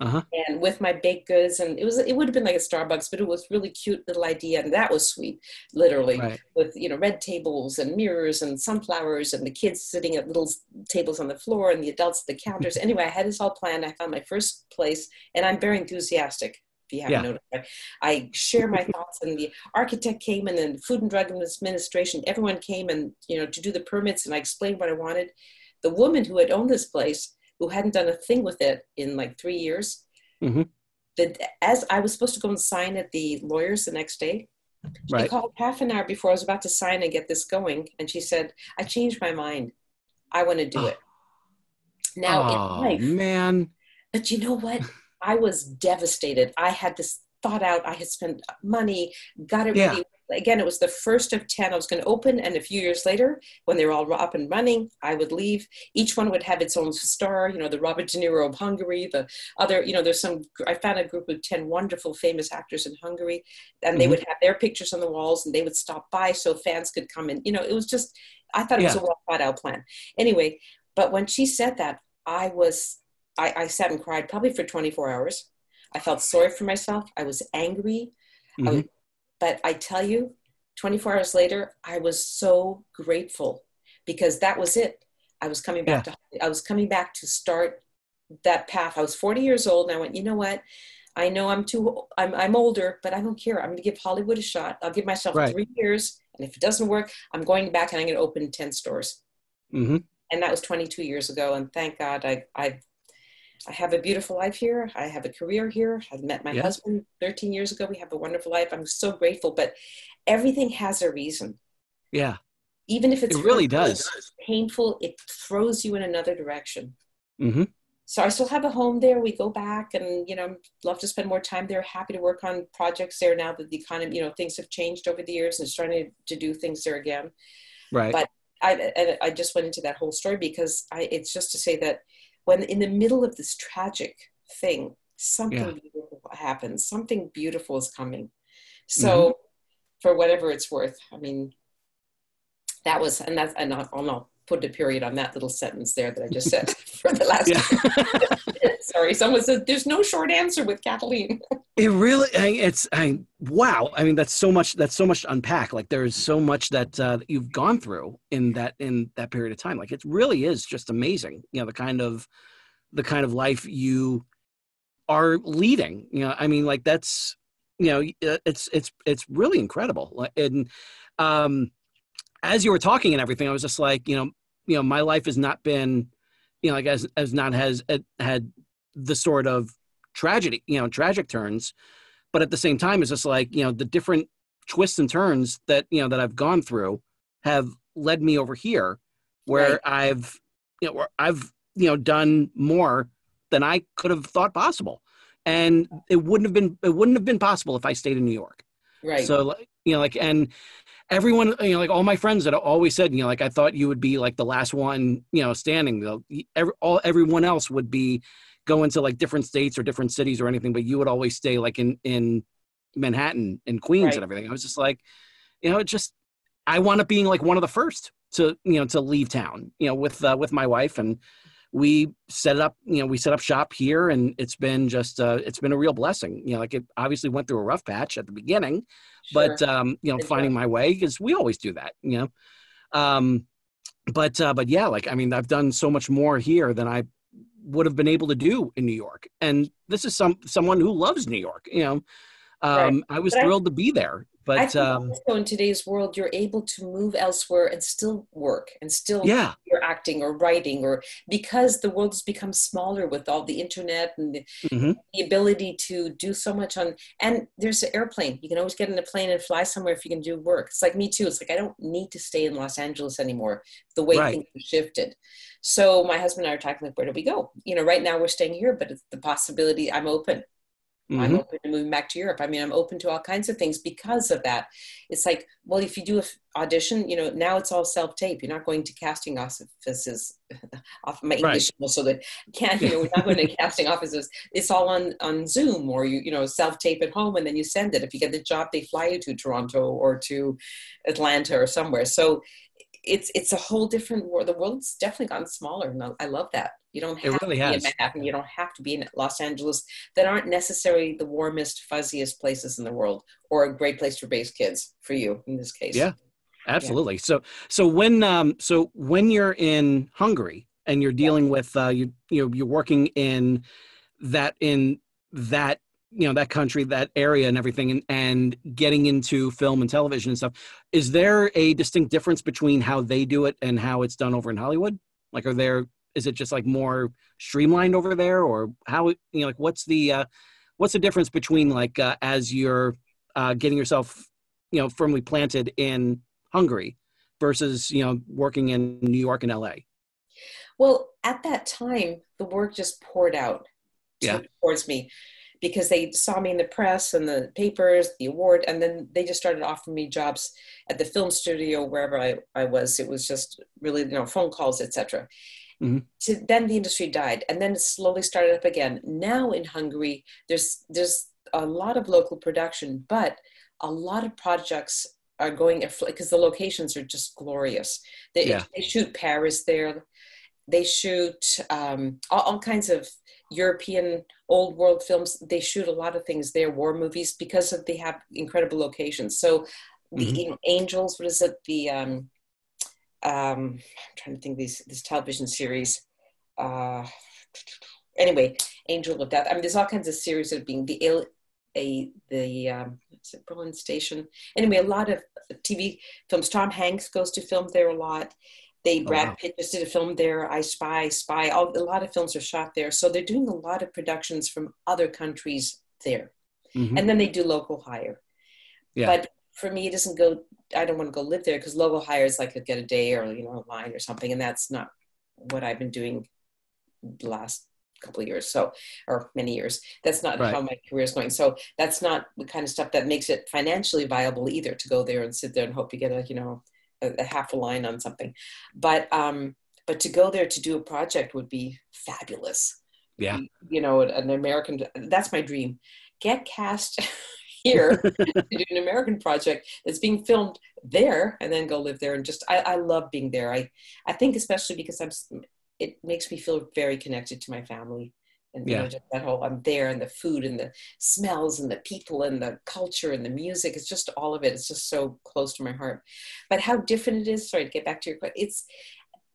A: uh-huh.
C: and with my baked goods and it was it would have been like a starbucks but it was really cute little idea and that was sweet literally right. with you know red tables and mirrors and sunflowers and the kids sitting at little tables on the floor and the adults at the counters (laughs) anyway i had this all planned i found my first place and i'm very enthusiastic if you haven't yeah. noticed. I share my (laughs) thoughts, and the architect came, and then Food and Drug Administration, everyone came, and you know to do the permits, and I explained what I wanted. The woman who had owned this place who hadn't done a thing with it in like three years.
A: Mm-hmm.
C: That as I was supposed to go and sign at the lawyers the next day, she right. called half an hour before I was about to sign and get this going, and she said, "I changed my mind. I want to do it." Now,
A: oh, in life, man.
C: But you know what? I was devastated. I had this thought out. I had spent money, got it yeah. ready, again, it was the first of 10 I was going to open. And a few years later, when they were all up and running, I would leave. Each one would have its own star, you know, the Robert De Niro of Hungary, the other, you know, there's some, I found a group of 10 wonderful famous actors in Hungary, and they mm-hmm. would have their pictures on the walls and they would stop by so fans could come in. You know, it was just, I thought it yeah. was a well thought out plan. Anyway, but when she said that, I was, I, I sat and cried probably for 24 hours. I felt sorry for myself. I was angry. Mm-hmm. I was but I tell you, 24 hours later, I was so grateful because that was it. I was coming back yeah. to I was coming back to start that path. I was 40 years old and I went, you know what? I know I'm too I'm I'm older, but I don't care. I'm gonna give Hollywood a shot. I'll give myself right. three years. And if it doesn't work, I'm going back and I'm gonna open 10 stores.
A: Mm-hmm.
C: And that was 22 years ago. And thank God I I I have a beautiful life here. I have a career here. I've met my yeah. husband 13 years ago. We have a wonderful life. I'm so grateful, but everything has a reason.
A: Yeah.
C: Even if it's
A: it really does
C: painful, it throws you in another direction.
A: Mm-hmm.
C: so I still have a home there. We go back and, you know, love to spend more time there. Happy to work on projects there now that the economy, you know, things have changed over the years and starting to do things there again.
A: Right.
C: But I, I just went into that whole story because I, it's just to say that when in the middle of this tragic thing, something yeah. beautiful happens. Something beautiful is coming. So mm-hmm. for whatever it's worth, I mean, that was, and that's, and I'll, I'll put a period on that little sentence there that I just said (laughs) for the last. (laughs) Sorry, someone said there's no short answer with Kathleen.
A: it really, it's, I, wow. I mean, that's so much. That's so much to unpack. Like there is so much that, uh, you've gone through in that in that period of time. Like it really is just amazing. You know, the kind of the kind of life you are leading. You know, I mean, like that's you know, uh, it's it's it's really incredible. And um, as you were talking and everything, I was just like, you know, you know my life has not been you know like as as not has had the sort of tragedy you know tragic turns. But at the same time it's just like you know the different twists and turns that you know that i've gone through have led me over here where right. i've you know where i've you know done more than i could have thought possible. And it wouldn't have been it wouldn't have been possible if i stayed in new york.
C: Right.
A: So you know like and everyone, you know, like all my friends that always said, you know, like I thought you would be like the last one, you know, standing. Though every, all everyone else would be going to like different states or different cities or anything, but you would always stay like in in Manhattan and Queens right. and everything. I was just like, you know, it just I wound up being like one of the first to you know to leave town, you know, with uh, with my wife and we set it up you know we set up shop here and it's been just uh, it's been a real blessing. You know like it obviously went through a rough patch at the beginning sure. but um you know finding my way because we always do that you know? Um but uh but yeah like i mean i've done so much more here than i would have been able to do in new york. And this is some someone who loves new york you know? Um right. i was but thrilled I, to be there but
C: um, also in today's world, you're able to move elsewhere and still work and still
A: yeah.
C: you're acting or writing or because the world has become smaller with all the internet and the, mm-hmm. the, ability to do so much on and there's an airplane. You can always get in a plane and fly somewhere if you can do work. It's like me too. It's like I don't need to stay in Los Angeles anymore. The way right. things have shifted. So my husband and I are talking like, where do we go? You know, right now we're staying here, but it's the possibility I'm open Mm-hmm. I'm open to moving back to Europe. I mean, I'm open to all kinds of things because of that. It's like, well, if you do an audition, you know, now it's all self tape. You're not going to casting offices. (laughs) off my English right. so that can't you know we're not going to casting offices. It's all on on Zoom or you you know self tape at home and then you send it. If you get the job, they fly you to Toronto or to Atlanta or somewhere. So it's it's a whole different world. The world's definitely gotten smaller, and I love that. You don't have really to be has. in Manhattan. You don't have to be in Los Angeles. That aren't necessarily the warmest, fuzziest places in the world, or a great place to raise kids for you in this case.
A: Yeah, absolutely. Yeah. So, so when um, so when you're in Hungary and you're dealing yeah. with uh, you you know you're working in that in that you know that country that area and everything and, and getting into film and television and stuff is there a distinct difference between how they do it and how it's done over in hollywood? Like are there is it just like more streamlined over there or how you know like what's the uh what's the difference between like uh, as you're uh getting yourself you know firmly planted in hungary versus you know working in new york and la
C: well at that time the work just poured out
A: yeah.
C: towards me because they saw me in the press and the papers, the award, and then they just started offering me jobs at the film studio wherever I, I was. It was just really you know phone calls, etc. Mm-hmm. So then the industry died, and then it slowly started up again. Now in Hungary, there's there's a lot of local production, but a lot of projects are going because the locations are just glorious. They, yeah. they shoot Paris there. They shoot um, all, all kinds of European old world films. They shoot a lot of things there, war movies, because of, they have incredible locations. So the mm-hmm. Angels, what is it? The um, um, I'm trying to think these this television series. Uh, anyway, Angel of Death. I mean, there's all kinds of series that are being the a the um, what's it, Berlin Station. Anyway, a lot of TV films. Tom Hanks goes to film there a lot. They oh, Brad wow. Pitt just did a film there. I Spy, Spy. All, a lot of films are shot there, so they're doing a lot of productions from other countries there, mm-hmm. and then they do local hire. Yeah. But for me, it doesn't go. I don't want to go live there because local hire is like a get a day or you know a line or something, and that's not what I've been doing the last couple of years so or many years that's not
A: Right.
C: how my career is going so that's not the kind of stuff that makes it financially viable either to go there and sit there and hope you get a you know a, half a line on something. But um but to go there to do a project would be fabulous.
A: Yeah.
C: you know an american that's my dream. Get cast (laughs) here (laughs) to do an american project that's being filmed there and then go live there and just i, I love being there. I i think especially because i'm it makes me feel very connected to my family and you
A: Yeah.
C: know just that whole i'm there and the food and the smells and the people and the culture and the music it's just all of it. It's just so close to my heart. But how different it is sorry to get back to your question it's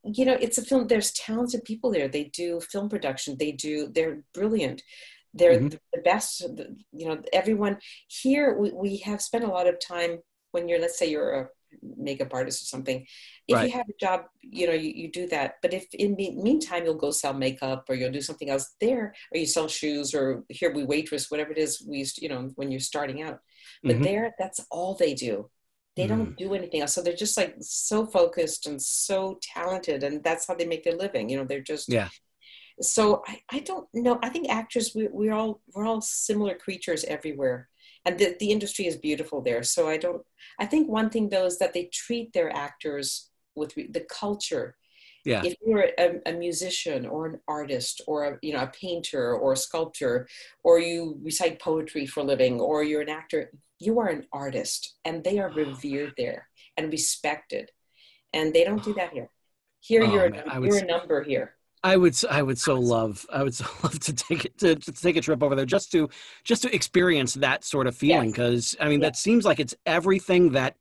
C: you know it's a film there's talented people there. They do film production. They do they're brilliant. They're
A: Mhm.
C: the the best you know everyone here we, we have spent a lot of time when you're let's say you're a makeup artist or something if
A: Right.
C: you have a job you know you, you do that. But if in the meantime you'll go sell makeup or you'll do something else there or you sell shoes or here we waitress whatever it is we used to, you know when you're starting out. But
A: Mhm.
C: there that's all they do. They don't do anything else. So they're just like so focused and so talented and that's how they make their living you know they're just
A: Yeah.
C: so I, I don't know. I think actors we, we're all we're all similar creatures everywhere and the, the industry is beautiful there. So i don't i think one thing though is that they treat their actors with re- the culture.
A: Yeah.
C: if you're a, a musician or an artist or a, you know a painter or a sculptor or you recite poetry for a living or you're an actor you are an artist and they are (sighs) revered there and respected. And they don't do that here. Here
A: Oh,
C: you're,
A: man,
C: a, you're a number here
A: I would I would so love I would (laughs) so love to take it to, to take a trip over there just to just to experience that sort of feeling
C: Yes.
A: because I mean that seems like it's everything that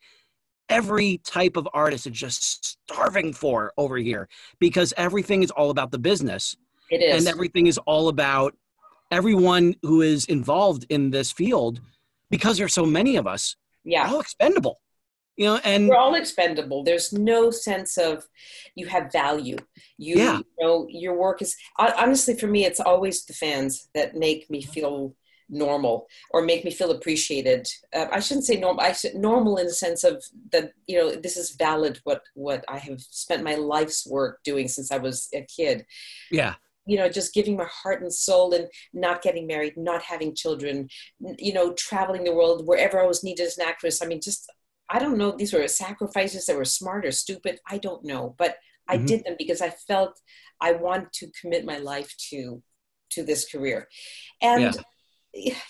A: every type of artist is just starving for over here because everything is all about the business
C: it is.
A: and everything is all about everyone who is involved in this field because there's so many of us.
C: Yeah.
A: All expendable you know and
C: we're all expendable. There's no sense of you have value. You,
A: Yeah.
C: you know your work is honestly for me it's always the fans that make me feel normal or make me feel appreciated. Uh, i shouldn't say normal i said normal in the sense of that you know this is valid what what i have spent my life's work doing since i was a kid.
A: Yeah.
C: You know just giving my heart and soul and not getting married not having children you know traveling the world wherever i was needed as an actress. I mean just i don't know these were sacrifices that were smart or stupid. I don't know but i
A: Mhm.
C: did them because i felt i want to commit my life to to this career. And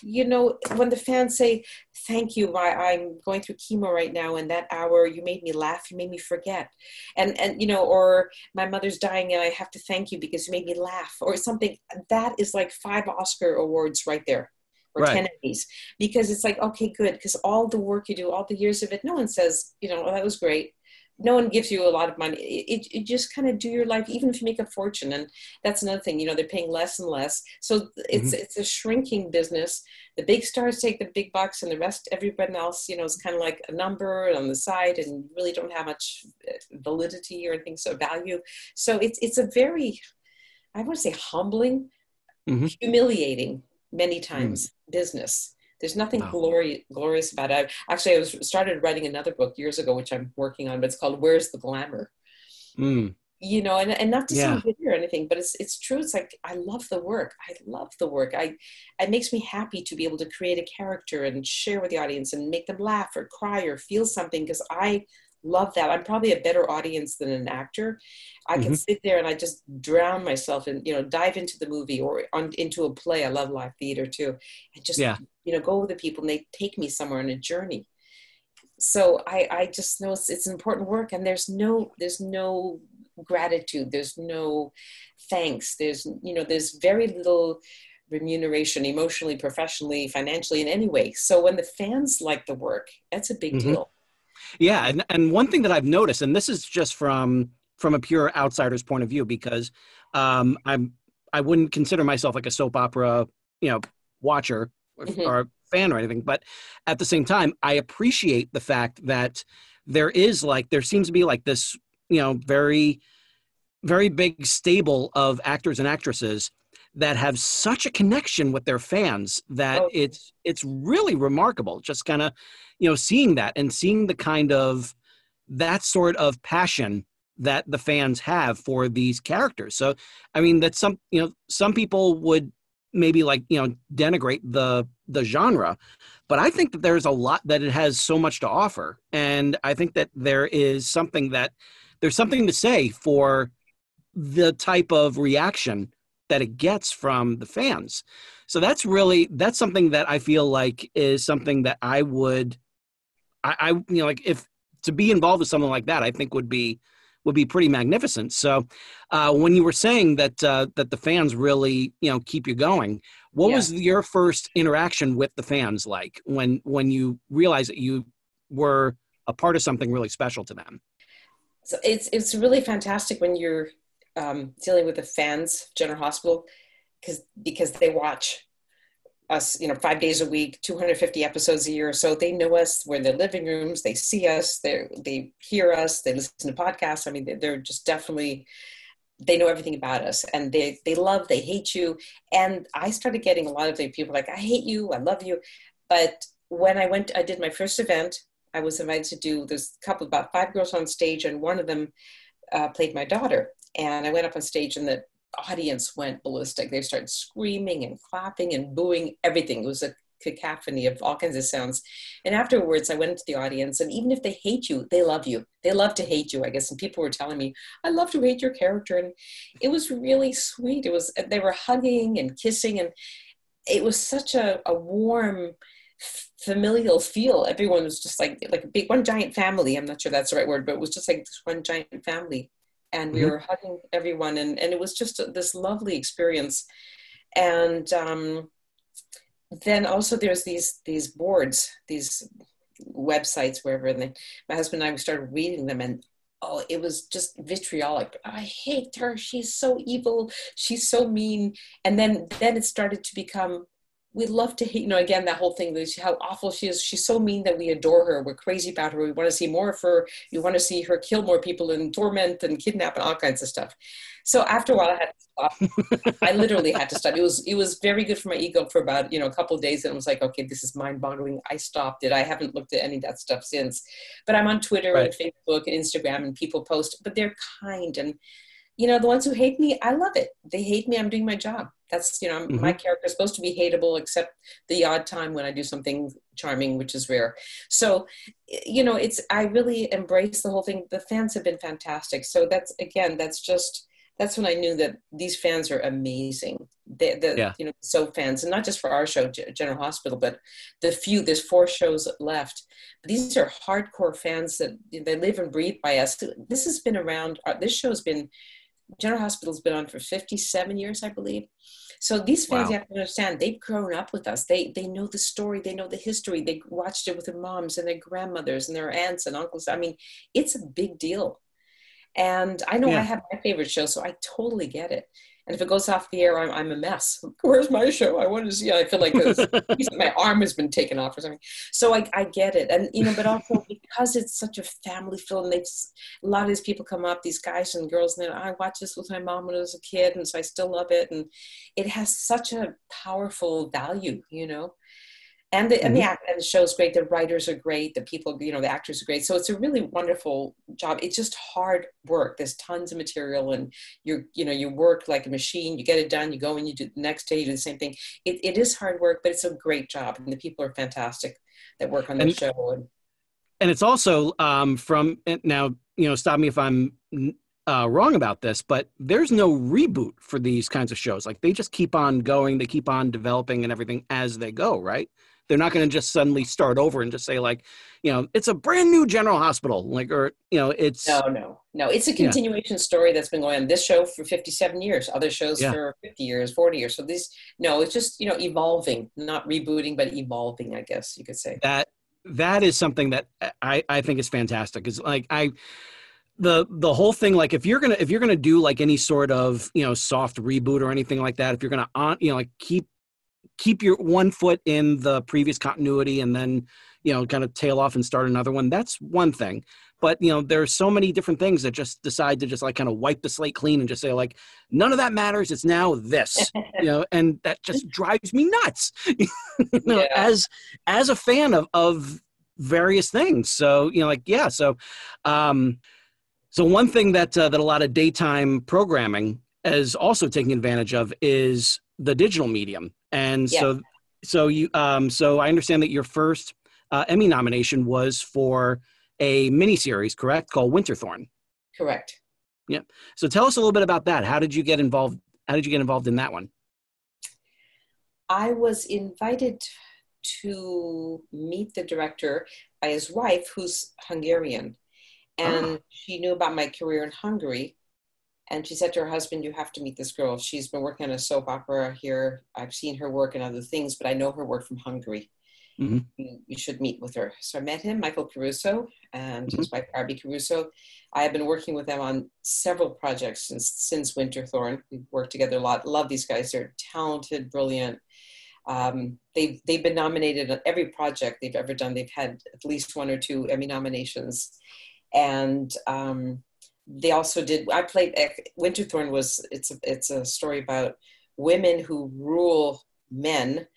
C: you know when the fans say thank you I, i'm going through chemo right now and that hour you made me laugh you made me forget. And and you know or my mother's dying and i have to thank you because you made me laugh or something. That is like five oscar awards right there or
A: Right.
C: 10 emmys because it's like okay good because all the work you do all the years of it no one says you know oh, that was great. No one gives you a lot of money. It, it, just kind of do your life even if you make a fortune and that's another thing you know they're paying less and less. So it's it's a shrinking business. The big stars take the big bucks and the rest everyone else you know is kind of like a number on the side and really don't have much uh, validity or anything so value. So it's it's a very i want to say humbling
A: Mhm.
C: humiliating many times business. There's nothing
A: Wow.
C: glorious glorious about it. I, actually i was started writing another book years ago which i'm working on but it's called where's the glamour?
A: Mm.
C: you know and, and not to
A: Yeah.
C: sound bitter or anything but it's it's true. It's like i love the work. I love the work. I it makes me happy to be able to create a character and share with the audience and make them laugh or cry or feel something because i love that. I'm probably a better audience than an actor. I can sit there and i just drown myself and you know dive into the movie or on, into a play i love live theater too and just
A: Yeah.
C: you know go with the people and they take me somewhere on a journey. So i i just know it's, it's important work and there's no there's no gratitude. There's no thanks. There's you know there's very little remuneration emotionally professionally financially in any way. So when the fans like the work that's a big
A: Mhm.
C: deal
A: Yeah, and and one thing that I've noticed, and this is just from from a pure outsider's point of view, because um, I'm I wouldn't consider myself like a soap opera, you know, watcher or,
C: Mhm.
A: or fan or anything, but at the same time, I appreciate the fact that there is like there seems to be like this, you know, very very big stable of actors and actresses that have such a connection with their fans that
C: Oh.
A: it's it's really remarkable just kind of you know seeing that and seeing the kind of that sort of passion that the fans have for these characters. So, I mean, that some you know some people would maybe like you know denigrate the the genre, but I think that there's a lot that it has so much to offer, and I think that there is something that there's something to say for the type of reaction that it gets from the fans. So that's really that's something that I feel like is something that I would I, I you know like if to be involved with something like that I think would be would be pretty magnificent. So uh, when you were saying that uh, that the fans really you know keep you going, what yeah. was your first interaction with the fans like when when you realized that you were a part of something really special to them?
C: So it's it's really fantastic when you're um, dealing with the fans, General Hospital, because because they watch us, you know, five days a week, 250 episodes a year. So they know us. We're in their living rooms. They see us. They they hear us. They listen to podcasts. I mean, they're just definitely they know everything about us, and they they love. They hate you. And I started getting a lot of the people like, I hate you. I love you. But when I went, I did my first event. I was invited to do. There's a couple, about five girls on stage, and one of them uh, played my daughter and I went up on stage and the audience went ballistic. They started screaming and clapping and booing everything. It was a cacophony of all kinds of sounds. And afterwards, I went into the audience, and even if they hate you, they love you. They love to hate you, I guess. And people were telling me, "I love to hate your character," and it was really sweet. It was they were hugging and kissing, and it was such a, a warm familial feel everyone was just like like a big one giant family i'm not sure that's the right word but it was just like this one giant family and we mm-hmm. were hugging everyone and, and it was just a, this lovely experience. And um, then also there's these these boards these websites wherever and they, my husband and i started reading them and oh it was just vitriolic. I hate her. She's so evil. She's so mean. And then then it started to become we love to hate, you know, again, that whole thing, how awful she is. She's so mean that we adore her. We're crazy about her. We want to see more of her. You want to see her kill more people and torment and kidnap and all kinds of stuff. So after a while, I had to stop. I literally had to stop. It was, it was very good for my ego for about, you know, a couple of days. And I was like, okay, this is mind boggling. I stopped it. I haven't looked at any of that stuff since. But I'm on Twitter right. and Facebook and Instagram and people post, but they're kind. And, you know, the ones who hate me, I love it. They hate me. I'm doing my job that's you know mm-hmm. my character is supposed to be hateable except the odd time when i do something charming which is rare. So you know it's i really embrace the whole thing. The fans have been fantastic. So that's again that's just that's when i knew that these fans are amazing. The, the yeah. you know so fans and not just for our show general hospital but the few there's four shows left. These are hardcore fans that they live and breathe by us. This has been around uh, this show has been General Hospital's been on for 57 years, I believe. So these fans, wow. you have to understand, they've grown up with us. They they know the story, they know the history. They watched it with their moms and their grandmothers and their aunts and uncles. I mean, it's a big deal. And I know yeah. I have my favorite show, so I totally get it. And if it goes off the air, I'm, I'm a mess. (laughs) Where's my show? I want to see. I feel like (laughs) my arm has been taken off or something. So I, I get it. And, you know, but also (laughs) because it's such a family film, they a lot of these people come up, these guys and girls, and I watched this with my mom when I was a kid, and so I still love it. And it has such a powerful value, you know and the, mm-hmm. and the mm-hmm. and the show's great. The writers are great. The people, you know, the actors are great. So it's a really wonderful job. It's just hard work. There's tons of material, and you're, you know, you work like a machine. You get it done. You go and you do the next day. You do the same thing. It, it is hard work, but it's a great job, and the people are fantastic that work on the show. And,
A: and it's also um, from now, you know, stop me if I'm uh, wrong about this, but there's no reboot for these kinds of shows. Like they just keep on going, they keep on developing and everything as they go, right? They're not going to just suddenly start over and just say like, you know, it's a brand new General Hospital, like, or you know, it's
C: no, no, no. It's a continuation yeah. story that's been going on. This show for 57 years, other shows yeah. for 50 years, 40 years. So this, no, it's just you know, evolving, not rebooting, but evolving. I guess you could say
A: that that is something that I I think is fantastic. Because like I the the whole thing like if you're gonna if you're gonna do like any sort of you know soft reboot or anything like that if you're gonna on you know like keep keep your one foot in the previous continuity and then you know kind of tail off and start another one that's one thing but you know there's so many different things that just decide to just like kind of wipe the slate clean and just say like none of that matters it's now this (laughs) you know and that just drives me nuts (laughs) you know yeah. as as a fan of of various things so you know like yeah so um So one thing that uh, that a lot of daytime programming is also taking advantage of is the digital medium, and
C: Yeah.
A: so so you um, so I understand that your first uh, Emmy nomination was for a miniseries, correct, called Winterthorn.
C: Correct. Yeah.
A: So tell us a little bit about that. How did you get involved? How did you get involved in that one?
C: I was invited to meet the director by his wife, who's Hungarian. And ah. she knew about my career in Hungary. And she said to her husband, You have to meet this girl. She's been working on a soap opera here. I've seen her work and other things, but I know her work from Hungary.
A: Mhm.
C: You, you should meet with her. So I met him, Michael Caruso, and his wife, Barbie Caruso. I have been working with them on several projects since, since Winterthorn. We've worked together a lot. Love these guys. They're talented, brilliant. Um, they've they've been nominated on every project they've ever done. They've had at least one or two Emmy nominations, and um, they also did. I played Winterthorn was it's a, it's a story about women who rule men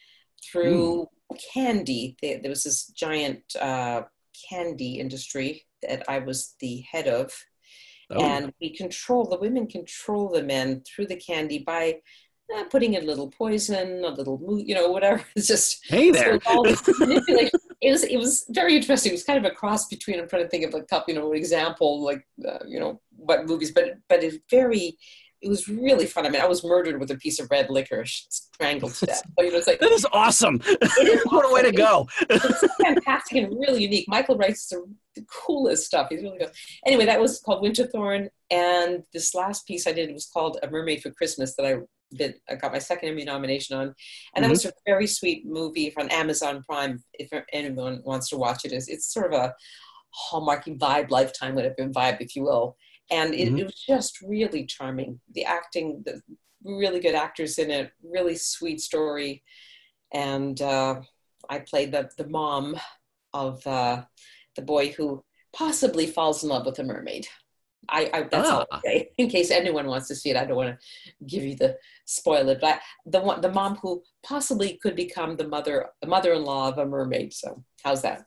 C: through candy. There was this giant uh, candy industry that I was the head of,
A: Oh,
C: and we control the women control the men through the candy by uh, putting in a little poison, a little, you know, whatever. (laughs) It's just
A: hey there.
C: it's all this manipulation. it was it was very interesting. It was kind of a cross between. I'm trying to think of a couple, you know, an example like uh, you know what movies, but but it's very. It was really fun. I mean, I was murdered with a piece of red licorice, strangled to death. But you know, it's like
A: that is awesome.
C: is (laughs)
A: what a way to go.
C: it's fantastic and really unique. Michael writes the, the coolest stuff. He's really good. Anyway, that was called Winterthorn, and this last piece I did was called A Mermaid for Christmas that I did. I got my second Emmy nomination on, and that was mm-hmm. a very sweet movie on Amazon Prime. If anyone wants to watch it, is it's sort of a hallmarky vibe, lifetime would have been vibe, if you will. And it,
A: Mhm.
C: it was just really charming. The acting, the really good actors in it, really sweet story, and. Uh, I played the, the mom of uh, the boy who possibly falls in love with a mermaid. I, I that's all
A: Ah.
C: I'll. (laughs) In case anyone wants to see it, I don't want to give you the spoiler. but the one, the mom who possibly could become the mother, the mother-in-law of a mermaid. So how's that?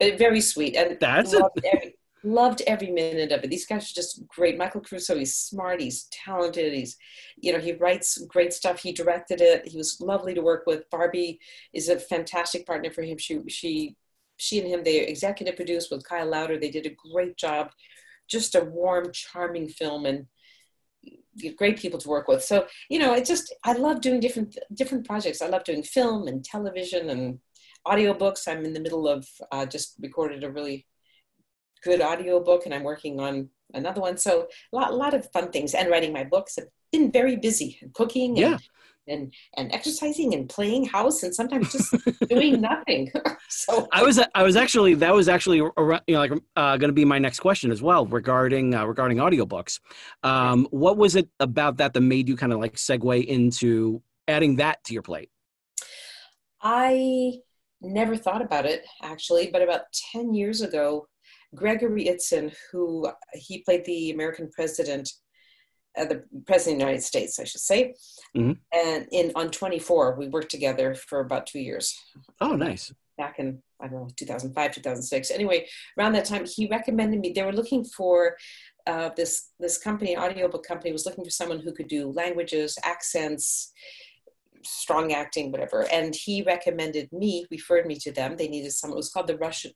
C: But very sweet and
A: That's it.
C: loved every, loved every minute of it. These guys are just great. Michael Caruso, he's smart, he's talented, he's, you know, he writes great stuff. He directed it. He was lovely to work with. Barbie is a fantastic partner for him. She, she, she and him, they executive produced with Kyle Lauder. They did a great job. Just a warm, charming film and great people to work with. So, you know, it just, I love doing different, different projects. I love doing film and television and audiobooks. I'm in the middle of uh, just recorded a really good audiobook and I'm working on another one. So a lot, a lot of fun things and writing my books. I've been very busy and cooking and,
A: Yeah.
C: and, and exercising and playing house and sometimes just (laughs) doing nothing. (laughs) so
A: I was I was actually that was actually you know like uh, going to be my next question as well regarding uh, regarding audiobooks. Um, what was it about that that made you kind of like segue into adding that to your plate?
C: I never thought about it actually, but about 10 years ago, Gregory Itzin, who he played the American president, uh, the president of the United States, I should say,
A: Mhm.
C: and in on 24, we worked together for about two years.
A: Oh, nice.
C: back in I don't know 2005 2006 anyway around that time he recommended me they were looking for uh, this this company audiobook company was looking for someone who could do languages accents strong acting whatever and he recommended me referred me to them they needed someone it was called the Russian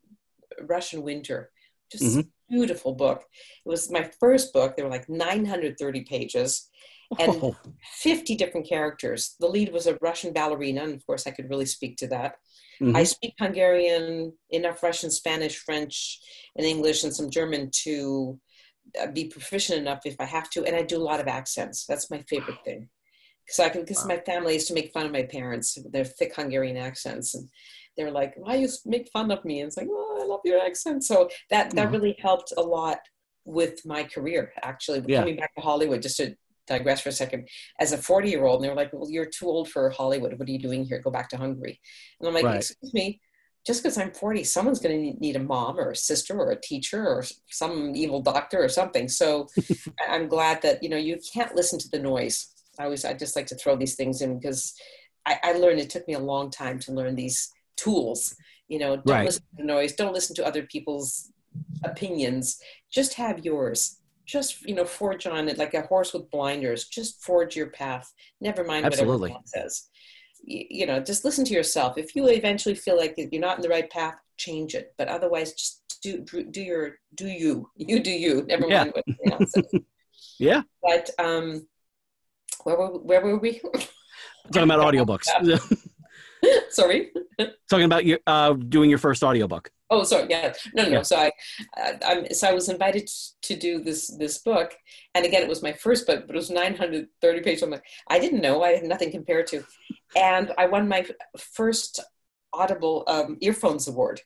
C: Russian Winter just
A: Mhm.
C: beautiful book it was my first book there were like 930 pages and
A: Oh,
C: 50 different characters the lead was a Russian ballerina and of course I could really speak to that
A: mhm.
C: I speak Hungarian, enough Russian, Spanish, French, and English, and some German to uh, be proficient enough if I have to. And I do a lot of accents. That's my favorite thing. Because I can, because my family used to make fun of my parents, their thick Hungarian accents, and they're like, "Why you make fun of me?" And it's like, "Oh, I love your accent." So that that
A: Mhm.
C: really helped a lot with my career. Actually,
A: Yeah.
C: coming back to Hollywood, just to digress for a second, as a 40 year old, and they were like, "Well, you're too old for Hollywood. What are you doing here? Go back to Hungary." And I'm like,
A: Right.
C: excuse me, just because I'm 40, someone's going to need a mom or a sister or a teacher or some evil doctor or something. So (laughs) I'm glad that, you know, you can't listen to the noise. I always, I just like to throw these things in because I, I learned, it took me a long time to learn these tools. You know, don't
A: Right.
C: listen to noise, don't listen to other people's opinions, just have yours just you know forge on it like a horse with blinders just forge your path never mind
A: Absolutely.
C: what everyone says you, you know just listen to yourself if you eventually feel like you're not in the right path change it but otherwise just do do your do you (laughs) you do you never
A: Yeah.
C: mind what anyone else says (laughs)
A: Yeah.
C: but um where were where were we (laughs)
A: Talking about audiobooks. (laughs)
C: sorry
A: Talking about your uh, doing your first audiobook.
C: Oh, sorry. Yeah, no, no.
A: Yeah.
C: So I, uh, I'm, so I was invited to do this this book, and again, it was my first book, but it was 930 pages. I'm like, I didn't know. I had nothing compared to, and I won my first Audible um, earphones award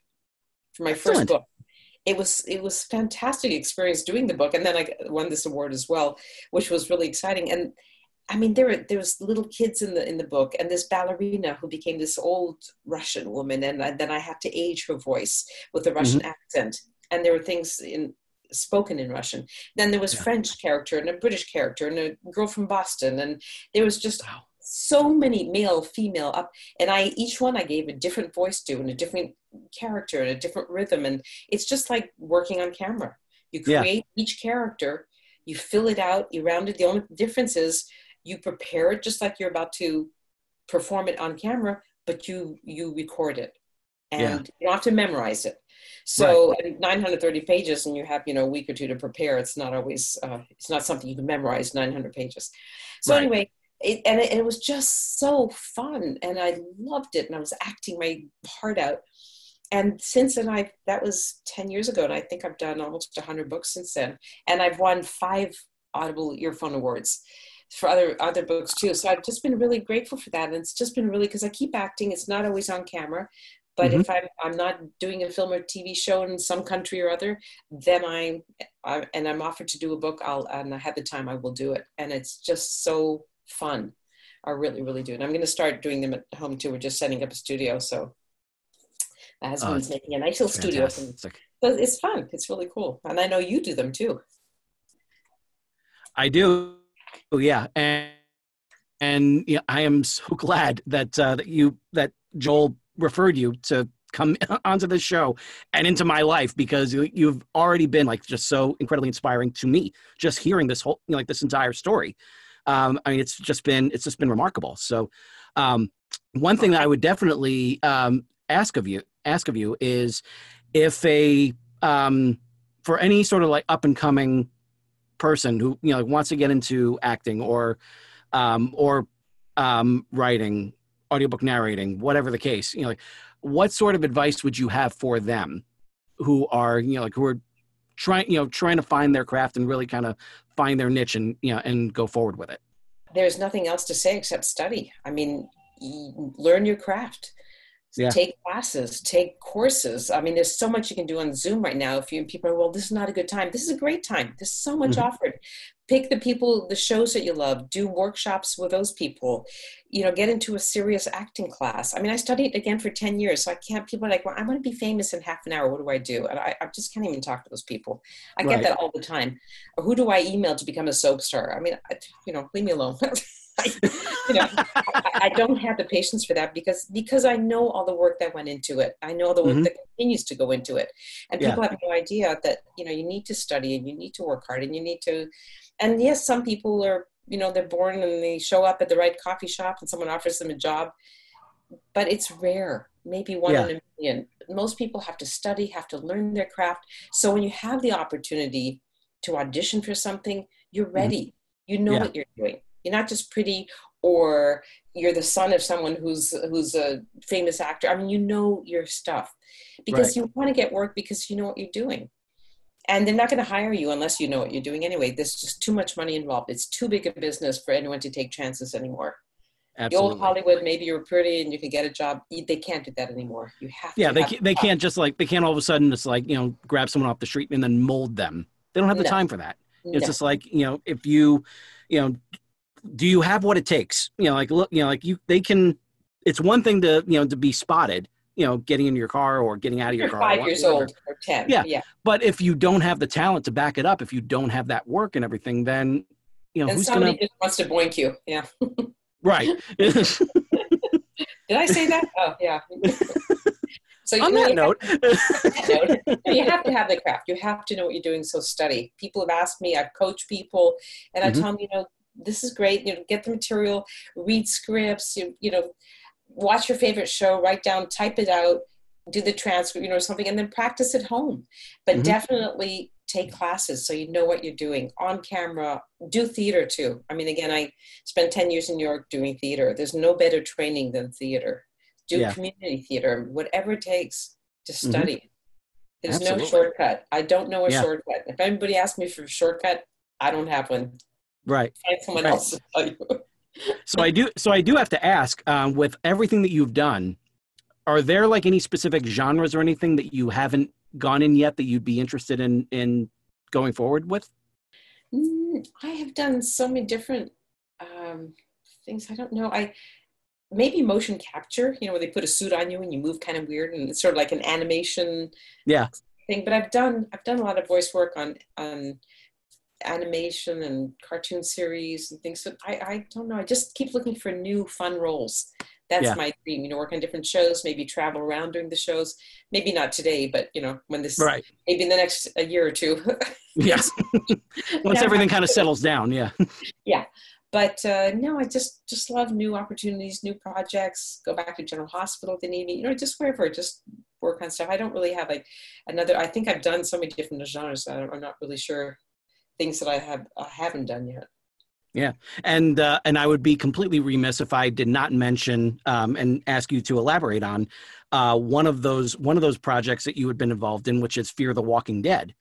C: for my first book. It was it was fantastic experience doing the book, and then I won this award as well, which was really exciting. And I mean, there were there was little kids in the in the book, and this ballerina who became this old Russian woman, and I, then I had to age her voice with a mm-hmm. Russian accent, and there were things in spoken in Russian. Then there was
A: Yeah.
C: French character and a British character and a girl from Boston, and there was just
A: Wow.
C: so many male, female up, and I each one I gave a different voice to and a different character and a different rhythm, and it's just like working on camera. You
A: Yeah.
C: create each character, you fill it out, you round it. The only difference is you prepare it just like you're about to perform it on camera, but you you record it, and
A: Yeah.
C: you don't have to memorize it. So and 930 pages, and you have you know a week or two to prepare. It's not always uh, it's not something you can memorize 900 pages. So
A: Right.
C: anyway, it, and it, it was just so fun, and I loved it, and I was acting my heart out. And since then, I that was 10 years ago, and I think I've done almost 100 books since then, and I've won five Audible Earphone Awards for other other books too. So I've just been really grateful for that, and it's just been really because I keep acting. It's not always on camera, but
A: Mhm.
C: if I'm I'm not doing a film or TV show in some country or other, then I, I and I'm offered to do a book. I'll and I have the time, I will do it, and it's just so fun. I really, really do, and I'm going to start doing them at home too. We're just setting up a studio, so my husband's making a nice little studio. me. It's fun. It's really cool, and I know you do them too.
A: I do. Oh, yeah, and and yeah, I am so (laughs) glad that uh, that you that Joel referred you to come (laughs) onto this show and into my life because you, you've already been like just so incredibly inspiring to me. Just hearing this whole you know, like this entire story, um, I mean, it's just been it's just been remarkable. So, um, one thing that I would definitely um, ask of you ask of you is if a um, for any sort of like up and coming person who you know wants to get into acting or um, or um, writing, audiobook narrating, whatever the case, you know, like what sort of advice would you have for them who are you know like who are trying you know trying to find their craft and really kind of find their niche and you know and go forward with it.
C: There's nothing else to say except study. I mean, learn your craft.
A: Yeah.
C: Take classes, take courses. I mean, there's so much you can do on Zoom right now. If you and people are, well, this is not a good time. This is a great time. There's so much
A: Mhm.
C: offered. Pick the people, the shows that you love. Do workshops with those people. You know, get into a serious acting class. I mean, I studied again for ten years, so I can't. People are like, well, I want to be famous in half an hour. What do I do? And I, I just can't even talk to those people. I get
A: Right.
C: that all the time. Or who do I email to become a soap star? I mean, I, you know, leave me alone. (laughs) I, (laughs) you know, I, I don't have the patience for that because because I know all the work that went into it. I know the work
A: Mhm.
C: that continues to go into it, and
A: Yeah.
C: people have no idea that you know you need to study and you need to work hard and you need to. And yes, some people are you know they're born and they show up at the right coffee shop and someone offers them a job, but it's rare. Maybe one
A: Yeah.
C: in a million. Most people have to study, have to learn their craft. So when you have the opportunity to audition for something, you're ready. You know
A: Mm-hmm. Yeah.
C: what you're doing. You're not just pretty or you're the son of someone who's who's a famous actor. I mean, you know your stuff because
A: Right.
C: you want to get work because you know what you're doing. And they're not going to hire you unless you know what you're doing anyway. There's just too much money involved. It's too big a business for anyone to take chances anymore. The old Hollywood, maybe you were pretty and you could get a job. They can't do that anymore. You have
A: yeah,
C: to.
A: they
C: have
A: they can't just like they can't all of a sudden just like you know grab someone off the street and then mold them. They don't have the
C: No.
A: time for that. It's
C: No.
A: just like you know if you you know do you have what it takes? You know like look you know like you they can. It's one thing to you know to be spotted. You know, getting into your car or getting out of your
C: You're
A: car.
C: five
A: or
C: years
A: whatever.
C: old or ten.
A: Yeah.
C: yeah.
A: But if you don't have the talent to back it up, if you don't have that work and everything, then you know
C: And
A: who's
C: somebody
A: gonna
C: just wants to boink you. Yeah. (laughs)
A: right.
C: Did I say that? oh, yeah. (laughs) So
A: on that
C: you
A: note, (laughs)
C: have, you have to have the craft. You have to know what you're doing. So study. People have asked me. I've coached people, and I
A: Mhm.
C: tell them, you know, this is great. You know, get the material, read scripts. You, you know, watch your favorite show, write down, type it out, do the transcript, you know, something, and then practice at home. But
A: Mhm.
C: definitely take classes so you know what you're doing on camera. Do theater too. I mean, again, I spent 10 years in New York doing theater. There's no better training than theater. Do
A: Yeah.
C: community theater, whatever it takes to
A: Mhm.
C: study. There's
A: Absolutely.
C: no shortcut. I don't know a
A: Yeah.
C: shortcut. If anybody asks me for a shortcut, I don't have one.
A: Right.
C: Find someone
A: Right.
C: else to tell you. (laughs)
A: So I do. So I do have to ask, um, with everything that you've done, are there like any specific genres or anything that you haven't gone in yet that you'd be interested in in going forward with?
C: Mm, I have done so many different um, things. I don't know. I maybe motion capture. You know, where they put a suit on you and you move kind of weird, and it's sort of like an animation
A: Yeah.
C: thing. But I've done I've done a lot of voice work on on animation and cartoon series and things. So I I don't know. I just keep looking for new fun roles. That's
A: Yeah.
C: my dream. You know, work on different shows. Maybe travel around during the shows. Maybe not today, but you know, when this
A: Right.
C: maybe in the next a year or two. (laughs)
A: Yes. (laughs) Once everything kind of settles down. Yeah. (laughs) Yeah.
C: But uh, no, I just just love new opportunities, new projects. Go back to General Hospital if they need me. You know, just wherever, just work on stuff. I don't really have like another. I think I've done so many different genres. I'm not really sure things that I have I haven't done yet.
A: Yeah, and uh, and I would be completely remiss if I did not mention um, and ask you to elaborate on uh, one of those one of those projects that you had been involved in, which is Fear the Walking Dead.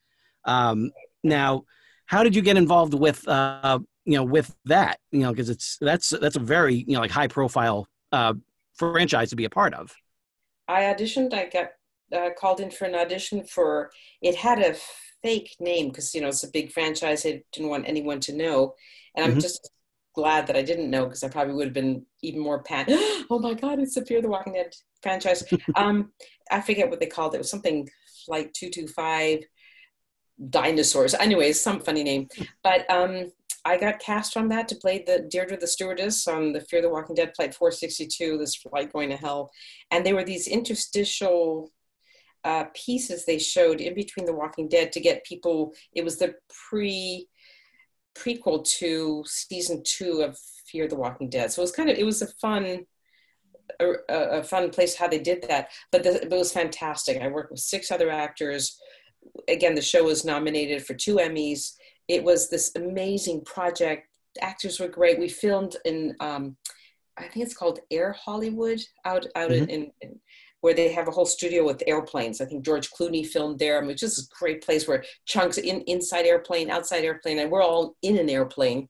A: Um, now, how did you get involved with uh, you know with that? You know, because it's that's that's a very you know like high profile uh, franchise to be a part of.
C: I auditioned. I got uh, called in for an audition for. It had a fake name because you know it's a big franchise. I didn't want anyone to know, and I'm
A: Mhm.
C: just glad that I didn't know because I probably would have been even more pan. (gasps) oh my God! It's the Fear the Walking Dead franchise. (laughs) um, I forget what they called it. It was something like two two five dinosaurs. Anyways, some funny name. But um, I got cast on that to play the Deirdre the stewardess on the Fear the Walking Dead flight 462. This flight going to hell, and there were these interstitial uh, pieces they showed in between the Walking Dead to get people. It was the pre prequel to season two of Fear the Walking Dead. So it was kind of it was a fun a, a fun place how they did that. But the, it was fantastic. I worked with six other actors. Again, the show was nominated for two Emmys. It was this amazing project. Actors were great. We filmed in um, I think it's called Air Hollywood out out in, in, in where they have a whole studio with airplanes. I think George Clooney filmed there. I mean, it's just a great place where chunks in inside airplane, outside airplane, and we're all in an airplane.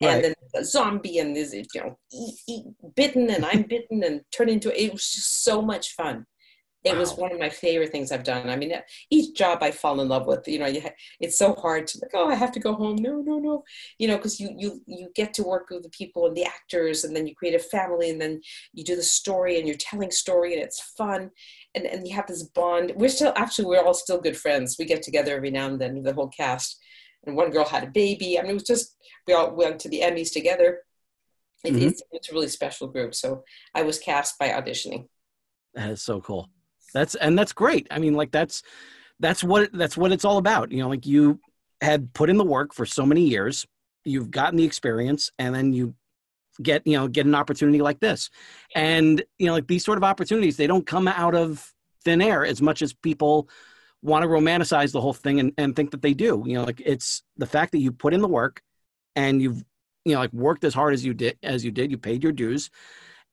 A: Right.
C: And then a zombie and this, you know, eat, eat, bitten and I'm bitten and turn into it was just so much fun. It was one of my favorite things I've done. I mean, each job I fall in love with, you know, you ha- it's so hard to like, oh, I have to go home. No, no, no, you know, because you you you get to work with the people and the actors, and then you create a family, and then you do the story, and you're telling story, and it's fun, and and you have this bond. We're still actually we're all still good friends. We get together every now and then, the whole cast. And one girl had a baby. I mean, it was just we all went to the Emmys together. It,
A: Mhm.
C: it's, it's a really special group. So I was cast by auditioning.
A: That is so cool. That's and that's great. I mean, like that's that's what that's what it's all about. You know, like you had put in the work for so many years, you've gotten the experience, and then you get you know get an opportunity like this, and you know like these sort of opportunities they don't come out of thin air as much as people want to romanticize the whole thing and, and think that they do. You know, like it's the fact that you put in the work and you've you know like worked as hard as you did as you did, you paid your dues,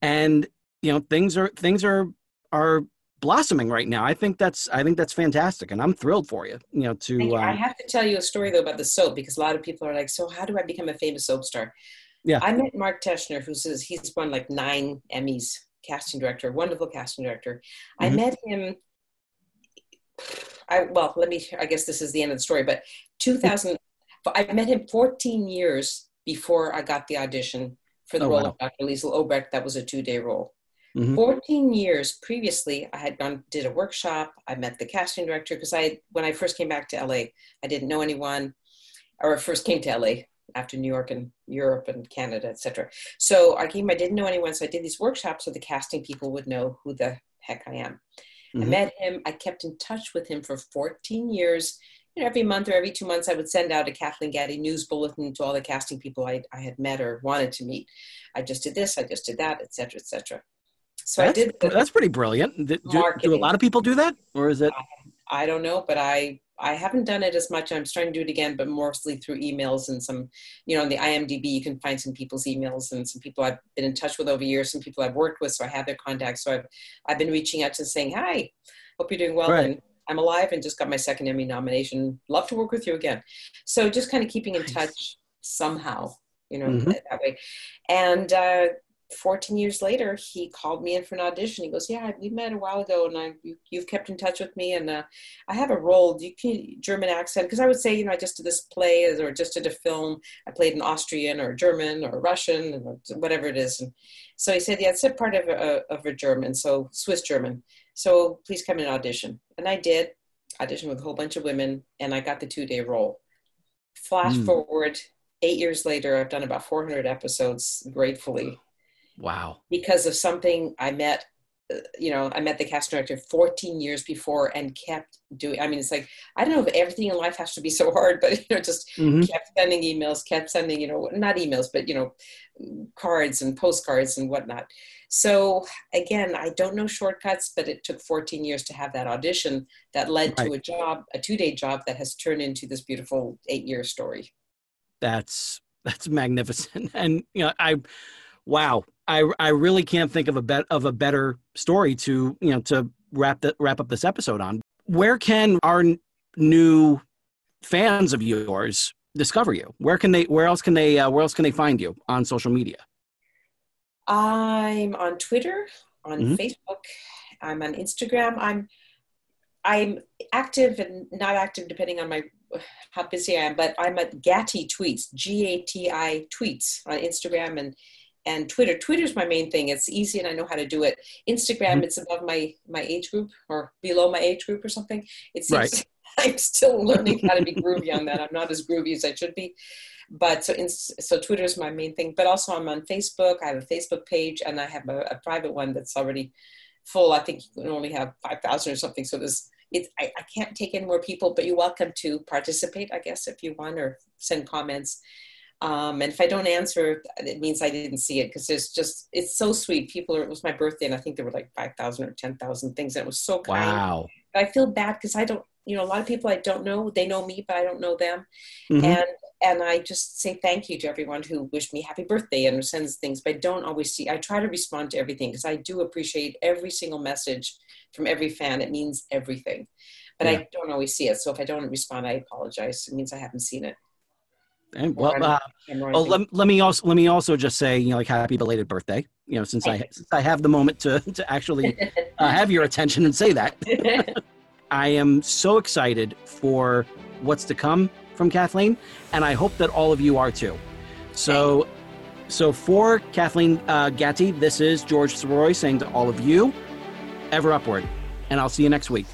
A: and you know things are things are are blossoming right now. I think that's I think that's fantastic, and I'm thrilled for you. You know, to
C: I
A: um,
C: have to tell you a story though about the soap because a lot of people are like, "So how do I become a famous soap star?"
A: Yeah.
C: I met Mark Teschner, who says he's won like nine Emmys, casting director, wonderful casting director. I
A: Mhm.
C: met him. I well, let me. I guess this is the end of the story, but 2000. I met him 14 years before I got the audition for the
A: Oh,
C: role
A: wow.
C: of Dr. Liesel Obrecht. That was a two-day role.
A: Mhm.
C: 14 years previously, I had gone did a workshop. I met the casting director because I when I first came back to LA, I didn't know anyone, or first came to LA after New York and Europe and Canada, etc. So I came. I didn't know anyone, so I did these workshops so the casting people would know who the heck I am. Mm-hmm. I met him. I kept in touch with him for 14 years. You know, every month or every two months, I would send out a Kathleen Gati news bulletin to all the casting people I, I had met or wanted to meet. I just did this, I just did that, etc., etc.
A: So that's, I did. That's pretty brilliant. Do, do, a lot of people do that, or is it?
C: I, I don't know, but I I haven't done it as much. I'm starting to do it again, but mostly through emails and some, you know, on the IMDb, you can find some people's emails and some people I've been in touch with over years, some people I've worked with, so I have their contacts. So I've, I've been reaching out to saying, hi, hope you're doing well. Right. And I'm alive and just got my second Emmy nomination. Love to work with you again. So just kind of keeping in nice. touch somehow, you know, mm-hmm. that way. And uh, 14 years later, he called me in for an audition. He goes, "Yeah, we met a while ago, and I you, have kept in touch with me, and uh, I have a role. Do you can German accent? Because I would say, you know, I just did this play or just did a film. I played an Austrian or German or Russian or whatever it is. And so he said, "Yeah, it's a part of a, of a German, so Swiss German. So please come in and audition." And I did audition with a whole bunch of women, and I got the two day role. Flash mm. forward eight years later, I've done about 400 episodes, gratefully
A: Wow.
C: Because of something I met, uh, you know, I met the cast director 14 years before and kept doing, I mean, it's like, I don't know if everything in life has to be so hard, (laughs) but, you know, just mm-hmm. kept sending emails, kept sending, you know, not emails, but, you know, cards and postcards and whatnot. So again, I don't know shortcuts, but it took 14 years to have that audition that led right. to a job, a two day job that has turned into this beautiful eight year story.
A: That's, that's magnificent. (laughs) And, you know, I, wow, I I really can't think of a bet of a better story to you know to wrap the, wrap up this episode on. Where can our n- new fans of yours discover you? Where can they? Where else can they? Uh, where else can they find you on social media?
C: I'm on Twitter, on mm-hmm. Facebook, I'm on Instagram. I'm I'm active and not active depending on my how busy I am, but I'm at Gati Tweets, G A T I Tweets on Instagram and and Twitter. Twitter's my main thing. It's easy and I know how to do it. Instagram, mm-hmm. it's above my my age group or below my age group or something. It seems right. (laughs) I'm still learning how to be groovy on that. I'm not as groovy as I should be. But so in, so Twitter is my main thing. But also I'm on Facebook. I have a Facebook page and I have a, a private one that's already full. I think you can only have five thousand or something. So there's it, I, I can't take in more people, but you're welcome to participate, I guess, if you want, or send comments. Um, and if I don't answer, it means I didn't see it because it's just, it's so sweet. People, are, it was my birthday and I think there were like 5,000 or 10,000 things. And it was so kind. Wow. But I feel bad because I don't, you know, a lot of people I don't know, they know me, but I don't know them. Mm-hmm. And, and I just say thank you to everyone who wished me happy birthday and sends things, but I don't always see, I try to respond to everything because I do appreciate every single message from every fan. It means everything, but yeah. I don't always see it. So if I don't respond, I apologize. It means I haven't seen it.
A: And well, uh, well let, let me also let me also just say, you know, like happy belated birthday. You know, since I since I have the moment to to actually (laughs) uh, have your attention and say that, (laughs) I am so excited for what's to come from Kathleen, and I hope that all of you are too. So, so for Kathleen uh, Gati, this is George Sirois saying to all of you, ever upward, and I'll see you next week.